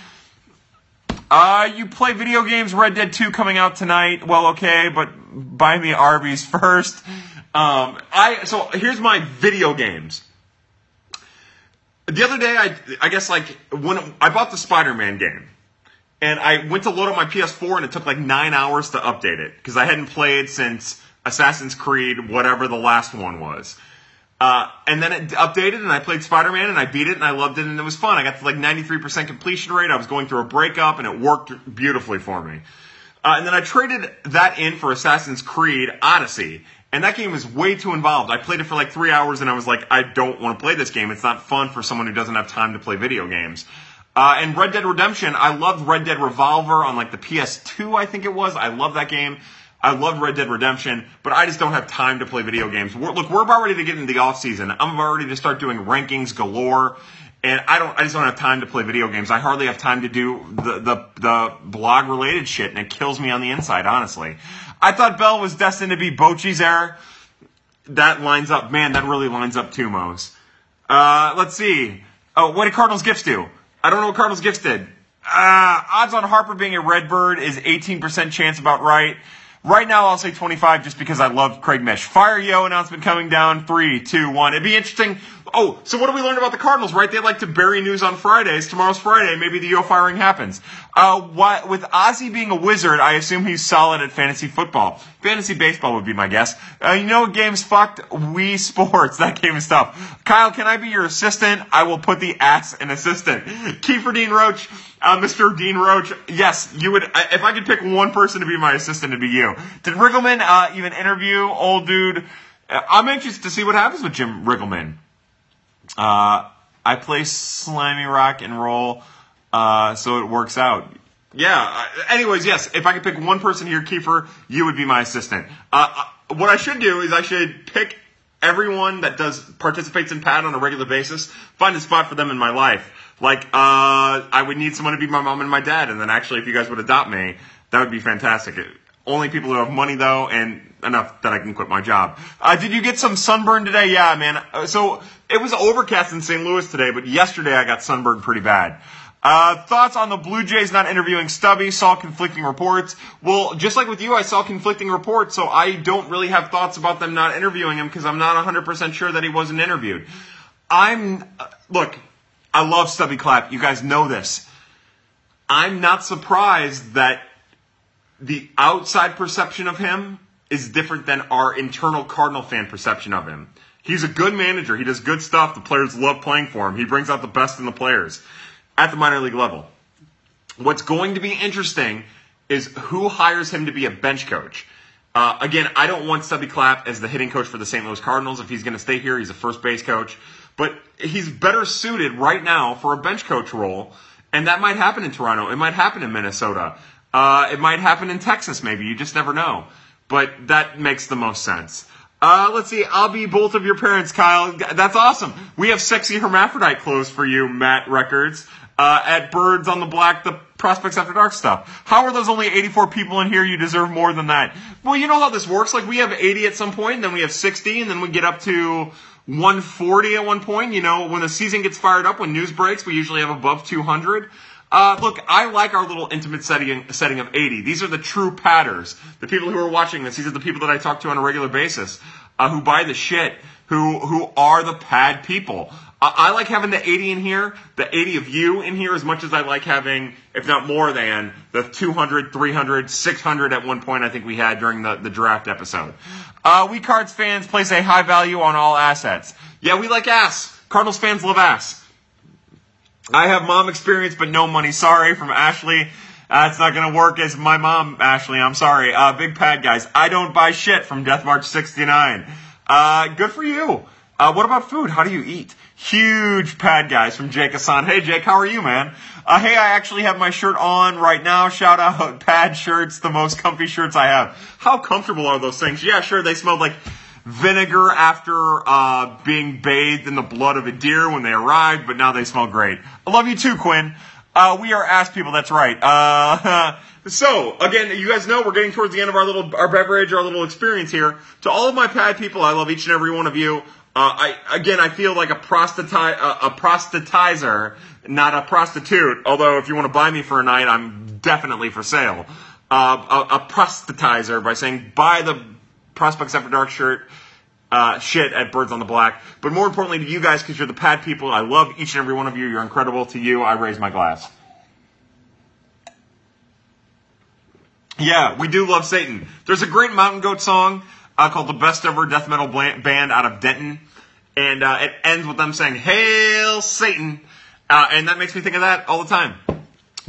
Uh, you play video games, Red Dead 2 coming out tonight. Well, okay, but buy me Arby's first. Um, I so here's my video games. The other day, I I guess like when I bought the Spider-Man game, and I went to load up my PS4, and it took like nine hours to update it because I hadn't played since Assassin's Creed, whatever the last one was. Uh, and then it updated, and I played Spider Man, and I beat it, and I loved it, and it was fun. I got to like 93% completion rate. I was going through a breakup, and it worked beautifully for me. Uh, and then I traded that in for Assassin's Creed Odyssey, and that game was way too involved. I played it for like three hours, and I was like, I don't want to play this game. It's not fun for someone who doesn't have time to play video games. Uh, and Red Dead Redemption, I loved Red Dead Revolver on like the PS2, I think it was. I love that game. I love Red Dead Redemption, but I just don't have time to play video games. We're, look, we're about ready to get into the off season. I'm about ready to start doing rankings galore, and I don't. I just don't have time to play video games. I hardly have time to do the the, the blog related shit, and it kills me on the inside. Honestly, I thought Bell was destined to be Bochy's heir. That lines up, man. That really lines up too, Mose. Uh, let's see. Oh, what did Cardinals gifts do? I don't know what Cardinals gifts did. Uh, odds on Harper being a Redbird is 18% chance about right. Right now, I'll say 25 just because I love Craig Mish. Fire Yeo announcement coming down. Three, two, one. It'd be interesting. Oh, so what do we learn about the Cardinals, right? They like to bury news on Fridays. Tomorrow's Friday. Maybe the Yeo firing happens. Uh, with Ozzy being a wizard, I assume he's solid at fantasy football. Fantasy baseball would be my guess. Uh, you know game's fucked? We Sports. That game is tough. Kyle, can I be your assistant? I will put the ass in assistant. Kiefer Dean Roach. Uh, Mr. Dean Roach, yes, you would. If I could pick one person to be my assistant, it'd be you. Did Riggleman uh, even interview old dude? Uh, I'm anxious to see what happens with Jim Riggleman. Uh, I play slimy rock and roll, uh, so it works out. Yeah. Uh, anyways, yes. If I could pick one person here, Kiefer, you would be my assistant. Uh, what I should do is I should pick everyone that does participates in Pad on a regular basis, find a spot for them in my life like, uh, I would need someone to be my mom and my dad, and then actually, if you guys would adopt me, that would be fantastic. Only people who have money though, and enough that I can quit my job. Uh, did you get some sunburn today? Yeah, man. Uh, so it was overcast in St. Louis today, but yesterday I got sunburned pretty bad. Uh, thoughts on the Blue Jays not interviewing Stubby? Saw conflicting reports. Well, just like with you, I saw conflicting reports, so I don't really have thoughts about them not interviewing him because I'm not 100% sure that he wasn't interviewed. I'm, uh, look, I love Stubby Clapp. You guys know this. I'm not surprised that the outside perception of him is different than our internal Cardinal fan perception of him. He's a good manager. He does good stuff. The players love playing for him. He brings out the best in the players at the minor league level. What's going to be interesting is who hires him to be a bench coach. Uh, again, I don't want Stubby Clapp as the hitting coach for the St. Louis Cardinals. If he's going to stay here, he's a first base coach. But he's better suited right now for a bench coach role, and that might happen in Toronto. It might happen in Minnesota. Uh, it might happen in Texas, maybe. You just never know. But that makes the most sense. Uh, let's see. I'll be both of your parents, Kyle. That's awesome. We have sexy hermaphrodite clothes for you, Matt Records, uh, at Birds on the Black, the Prospects After Dark stuff. How are those only 84 people in here? You deserve more than that. Well, you know how this works. Like, we have 80 at some point, and then we have 60, and then we get up to 140 at one point. You know, when the season gets fired up, when news breaks, we usually have above 200. Uh, look, I like our little intimate setting, setting of 80. These are the true patters. The people who are watching this, these are the people that I talk to on a regular basis, uh, who buy the shit, who, who are the pad people. I like having the 80 in here, the 80 of you in here, as much as I like having, if not more than, the 200, 300, 600 at one point I think we had during the, the draft episode. Uh, we Cards fans place a high value on all assets. Yeah, we like ass. Cardinals fans love ass. I have mom experience, but no money. Sorry from Ashley. That's not gonna work as my mom, Ashley. I'm sorry. Uh, big pad guys. I don't buy shit from Death March 69. Uh, good for you. Uh, what about food? How do you eat? Huge pad guys from Jake Hassan. Hey Jake, how are you, man? Uh, hey, I actually have my shirt on right now. Shout out pad shirts, the most comfy shirts I have. How comfortable are those things? Yeah, sure, they smelled like vinegar after uh, being bathed in the blood of a deer when they arrived, but now they smell great. I love you too, Quinn. Uh, we are ass people. That's right. Uh, so again, you guys know we're getting towards the end of our little our beverage, our little experience here. To all of my pad people, I love each and every one of you. Uh, I again, I feel like a prostitute, a prostitutizer, not a prostitute. Although, if you want to buy me for a night, I'm definitely for sale. Uh, a, a prostitutizer by saying buy the Prospects After Dark shirt. Uh, shit at Birds on the Black. But more importantly to you guys, because you're the pad people, I love each and every one of you. You're incredible. To you, I raise my glass. Yeah, we do love Satan. There's a great Mountain Goat song uh, called the Best Ever Death Metal Band out of Denton. And uh, it ends with them saying, Hail Satan. Uh, and that makes me think of that all the time.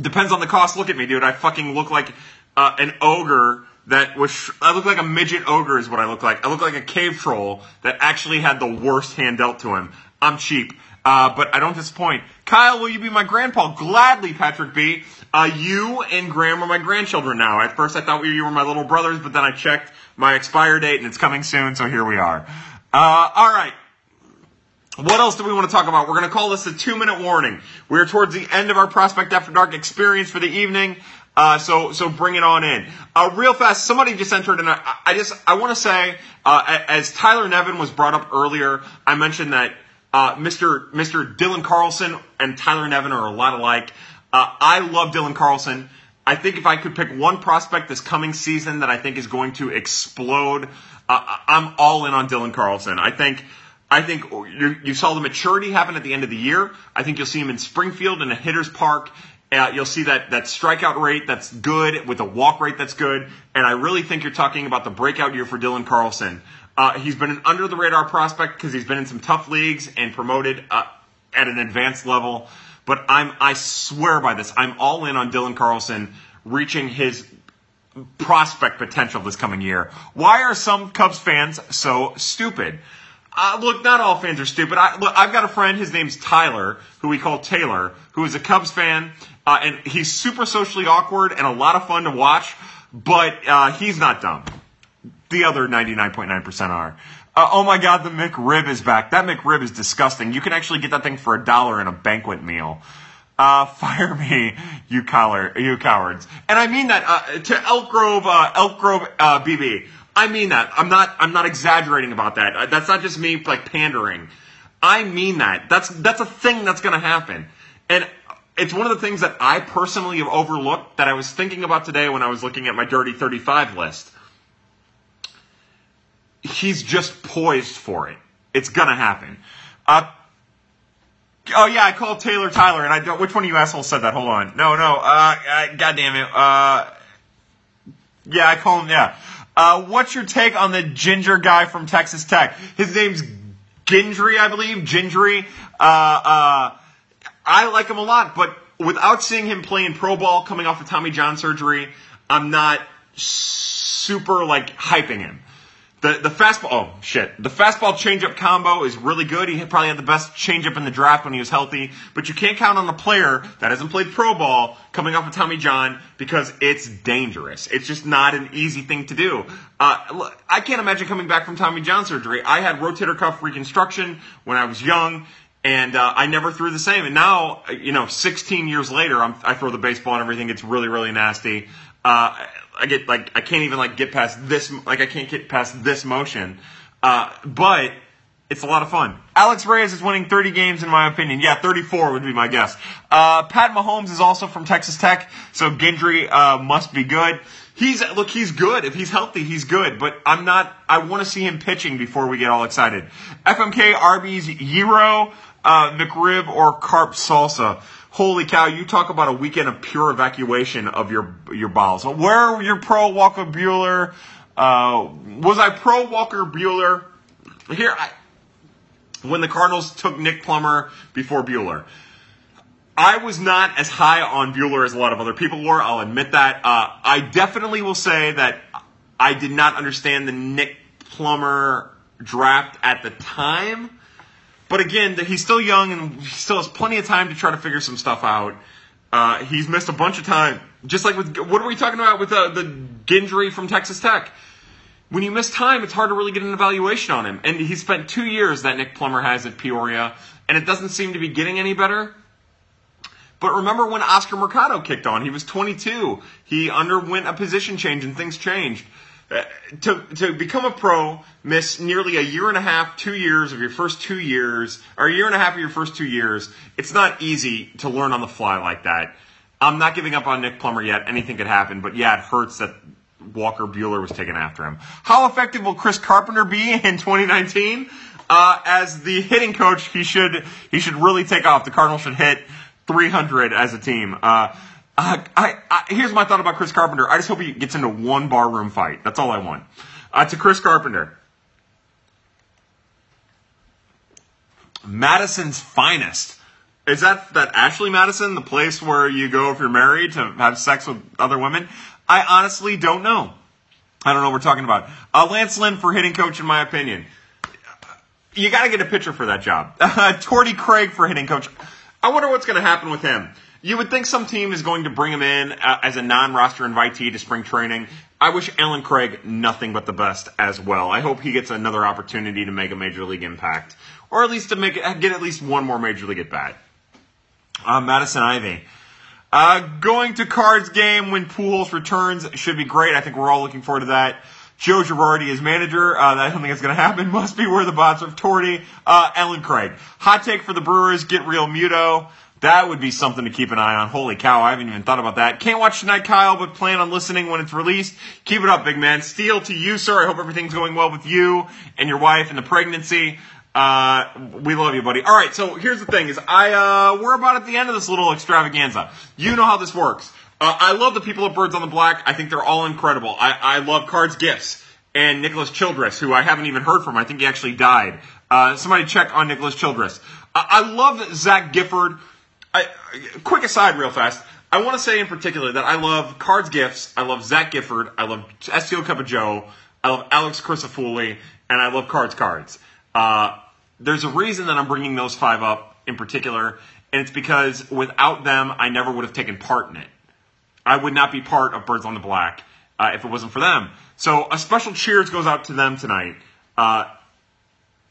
Depends on the cost. Look at me, dude. I fucking look like uh, an ogre that was. I look like a midget ogre, is what I look like. I look like a cave troll that actually had the worst hand dealt to him. I'm cheap. Uh, but I don't disappoint. Kyle, will you be my grandpa? Gladly, Patrick B. Uh, you and Graham are my grandchildren now. At first, I thought you were my little brothers, but then I checked my expire date, and it's coming soon, so here we are. Uh, all right. What else do we want to talk about? We're going to call this a two minute warning. We're towards the end of our Prospect After Dark experience for the evening. Uh, so, so bring it on in. Uh, real fast, somebody just entered, and I, I just, I want to say, uh, as Tyler Nevin was brought up earlier, I mentioned that, uh, Mr. Mr. Dylan Carlson and Tyler Nevin are a lot alike. Uh, I love Dylan Carlson. I think if I could pick one prospect this coming season that I think is going to explode, uh, I'm all in on Dylan Carlson. I think, I think you, you, saw the maturity happen at the end of the year. I think you'll see him in Springfield in a hitter's park. Uh, you'll see that that strikeout rate that's good with a walk rate that's good, and I really think you're talking about the breakout year for Dylan Carlson. Uh, he's been an under the radar prospect because he's been in some tough leagues and promoted uh, at an advanced level. But I'm I swear by this. I'm all in on Dylan Carlson reaching his prospect potential this coming year. Why are some Cubs fans so stupid? Uh, look, not all fans are stupid. I, look, I've got a friend. His name's Tyler, who we call Taylor, who is a Cubs fan, uh, and he's super socially awkward and a lot of fun to watch. But uh, he's not dumb. The other 99.9% are. Uh, oh my God, the McRib is back. That McRib is disgusting. You can actually get that thing for a dollar in a banquet meal. Uh, fire me, you collar, you cowards. And I mean that uh, to Elk Grove, uh, Elk Grove BB. I mean that. I'm not. I'm not exaggerating about that. Uh, that's not just me like pandering. I mean that. That's that's a thing that's to happen. And it's one of the things that I personally have overlooked that I was thinking about today when I was looking at my dirty 35 list. He's just poised for it. It's to happen. Uh, Oh yeah, I called Taylor Tyler, and I don't. Which one of you assholes said that? Hold on. No, no. Uh, uh God damn it. Uh, yeah, I call him. Yeah. Uh, what's your take on the ginger guy from Texas Tech? His name's Gingery, I believe. Gingery. Uh, uh, I like him a lot, but without seeing him playing pro ball coming off of Tommy John surgery, I'm not super like hyping him. The the fastball oh shit. The fastball changeup combo is really good. He probably had the best changeup in the draft when he was healthy, but you can't count on a player that hasn't played pro ball coming off of Tommy John because it's dangerous. It's just not an easy thing to do. Uh, I can't imagine coming back from Tommy John surgery. I had rotator cuff reconstruction when I was young and uh, I never threw the same. And now, you know, 16 years later, I'm, i throw the baseball and everything. It's really, really nasty. Uh, I get like I can't even like get past this like I can't get past this motion. Uh, but it's a lot of fun. Alex Reyes is winning 30 games in my opinion. Yeah, 34 would be my guess. Uh, Pat Mahomes is also from Texas Tech, so Gingery uh, must be good. He's look, he's good. If he's healthy, he's good. But I'm not. I want to see him pitching before we get all excited. FMK Arby's Gyro, uh, McRib or Carp Salsa holy cow, you talk about a weekend of pure evacuation of your your bowels. Where were your pro Walker Buehler? Uh, was I pro Walker Buehler? Here, I, when the Cardinals took Nick Plummer before Buehler. I was not as high on Buehler as a lot of other people were. I'll admit that. Uh, I definitely will say that I did not understand the Nick Plummer draft at the time. But again, he's still young and he still has plenty of time to try to figure some stuff out. Uh, he's missed a bunch of time, just like with what are we talking about with uh, the Gingery from Texas Tech? When you miss time, it's hard to really get an evaluation on him. And he spent two years that Nick Plummer has at Peoria, and it doesn't seem to be getting any better. But remember when Oscar Mercado kicked on? He was 22. He underwent a position change and things changed. Uh, to, to become a pro, miss nearly a year and a half, two years of your first two years, or a year and a half of your first two years, it's not easy to learn on the fly like that. I'm not giving up on Nick Plummer yet. Anything could happen, but yeah, it hurts that Walker Buehler was taken after him. How effective will Chris Carpenter be in 2019? Uh, as the hitting coach, he should he should really take off. The Cardinals should hit 300 as a team. Uh, uh, I, I, here's my thought about Chris Carpenter. I just hope he gets into one barroom fight. That's all I want. Uh, to Chris Carpenter. Madison's finest. Is that that Ashley Madison, the place where you go if you're married to have sex with other women? I honestly don't know. I don't know what we're talking about. Uh, Lance Lynn for hitting coach, in my opinion. You got to get a pitcher for that job. Uh, Torty Craig for hitting coach. I wonder what's going to happen with him. You would think some team is going to bring him in uh, as a non-roster invitee to spring training. I wish Allen Craig nothing but the best as well. I hope he gets another opportunity to make a major league impact, or at least to make get at least one more major league at bat. Uh, Madison Ivy. Uh, going to Cards game when Pujols returns should be great. I think we're all looking forward to that. Joe Girardi is manager. Uh, I don't think it's going to happen. Must be where the bots of Torty. Uh, Allen Craig. Hot take for the Brewers. Get Realmuto. That would be something to keep an eye on. Holy cow, I haven't even thought about that. Can't watch tonight, Kyle, but plan on listening when it's released. Keep it up, big man. Steel to you, sir. I hope everything's going well with you and your wife and the pregnancy. Uh, we love you, buddy. All right, so here's the thing: is I uh, we're about at the end of this little extravaganza. You know how this works. Uh, I love the people at Birds on the Black. I think they're all incredible. I, I love Cards Gifts and Nicholas Childress, who I haven't even heard from. I think he actually died. Uh, somebody check on Nicholas Childress. I love Zach Gifford. I, quick aside, real fast. I want to say in particular that I love Cards Gifts. I love Zach Gifford. I love STO Cup of Joe. I love Alex Crisafulli, and I love Cards Cards. Uh, there's a reason that I'm bringing those five up in particular, and it's because without them, I never would have taken part in it. I would not be part of Birds on the Black uh, if it wasn't for them. So a special cheers goes out to them tonight. Uh,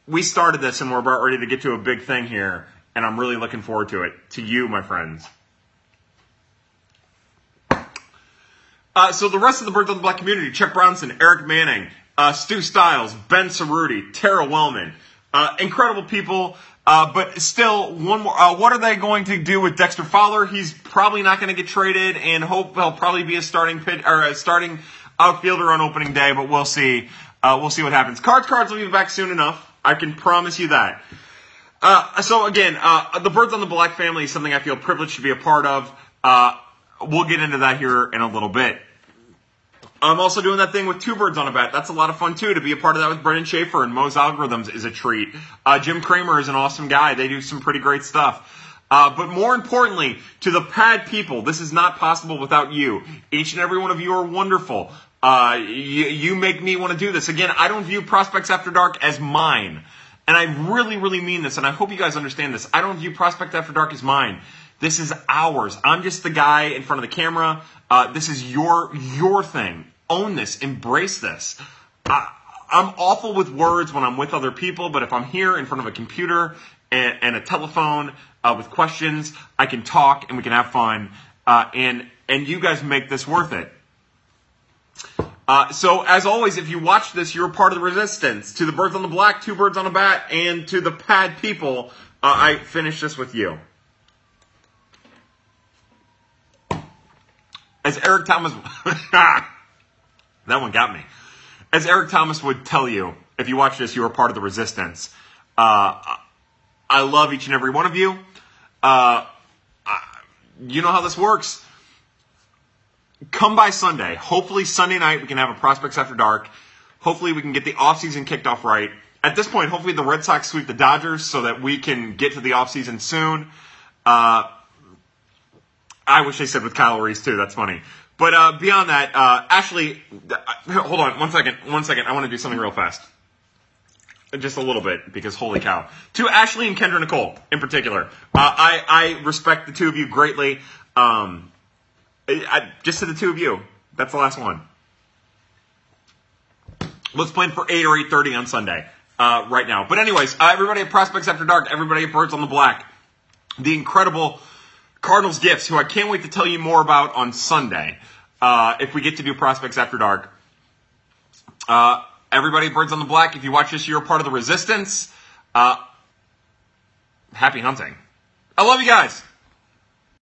we started this, and we're about ready to get to a big thing here and I'm really looking forward to it. To you, my friends. Uh, so the rest of the Birds of the Black community: Chuck Bronson, Eric Manning, uh, Stu Stiles, Ben Cerruti, Tara Wellman, uh, incredible people. Uh, but still, one more. Uh, what are they going to do with Dexter Fowler? He's probably not going to get traded, and hope he'll probably be a starting pit or a starting outfielder on opening day. But we'll see. Uh, we'll see what happens. Cards, cards will be back soon enough. I can promise you that. Uh, so again, uh, the Birds on the Black family is something I feel privileged to be a part of. Uh, we'll get into that here in a little bit. I'm also doing that thing with two birds on a bat. That's a lot of fun too. To be a part of that with Brendan Schaefer and Mo's Algorithms is a treat. Uh, Jim Kramer is an awesome guy. They do some pretty great stuff. Uh, but more importantly, to the pad people, this is not possible without you. Each and every one of you are wonderful. Uh, you, you make me want to do this. Again, I don't view Prospects After Dark as mine. And I really, really mean this, and I hope you guys understand this. I don't view Prospect After Dark as mine. This is ours. I'm just the guy in front of the camera. Uh, this is your your thing. Own this. Embrace this. I, I'm awful with words when I'm with other people, but if I'm here in front of a computer and, and a telephone uh, with questions, I can talk and we can have fun. Uh, and and you guys make this worth it. Uh, so, as always, if you watch this, you're part of the resistance. To the birds on the black, two birds on a bat, and to the pad people, uh, I finish this with you. As Eric Thomas, that one got me. As Eric Thomas would tell you, if you watch this, you are part of the resistance. Uh, I love each and every one of you. Uh, you know how this works come by Sunday. Hopefully, Sunday night we can have a Prospects After Dark. Hopefully, we can get the offseason kicked off right. At this point, hopefully, the Red Sox sweep the Dodgers so that we can get to the offseason soon. Uh, I wish they said with Kyle Reese, too. That's funny. But uh, beyond that, uh, Ashley, hold on one second. One second. I want to do something real fast. just a little bit because holy cow. To Ashley and Kendra Nicole in particular, uh, I I respect the two of you greatly. Um, I, just to the two of you. That's the last one. Let's plan for eight or eight thirty on Sunday. Uh, right now. But anyways, uh, everybody at Prospects After Dark, everybody at Birds on the Black, the incredible Cardinals gifts, who I can't wait to tell you more about on Sunday, uh, if we get to do Prospects After Dark. Uh, everybody at Birds on the Black, if you watch this, you're part of the resistance. Uh, happy hunting. I love you guys.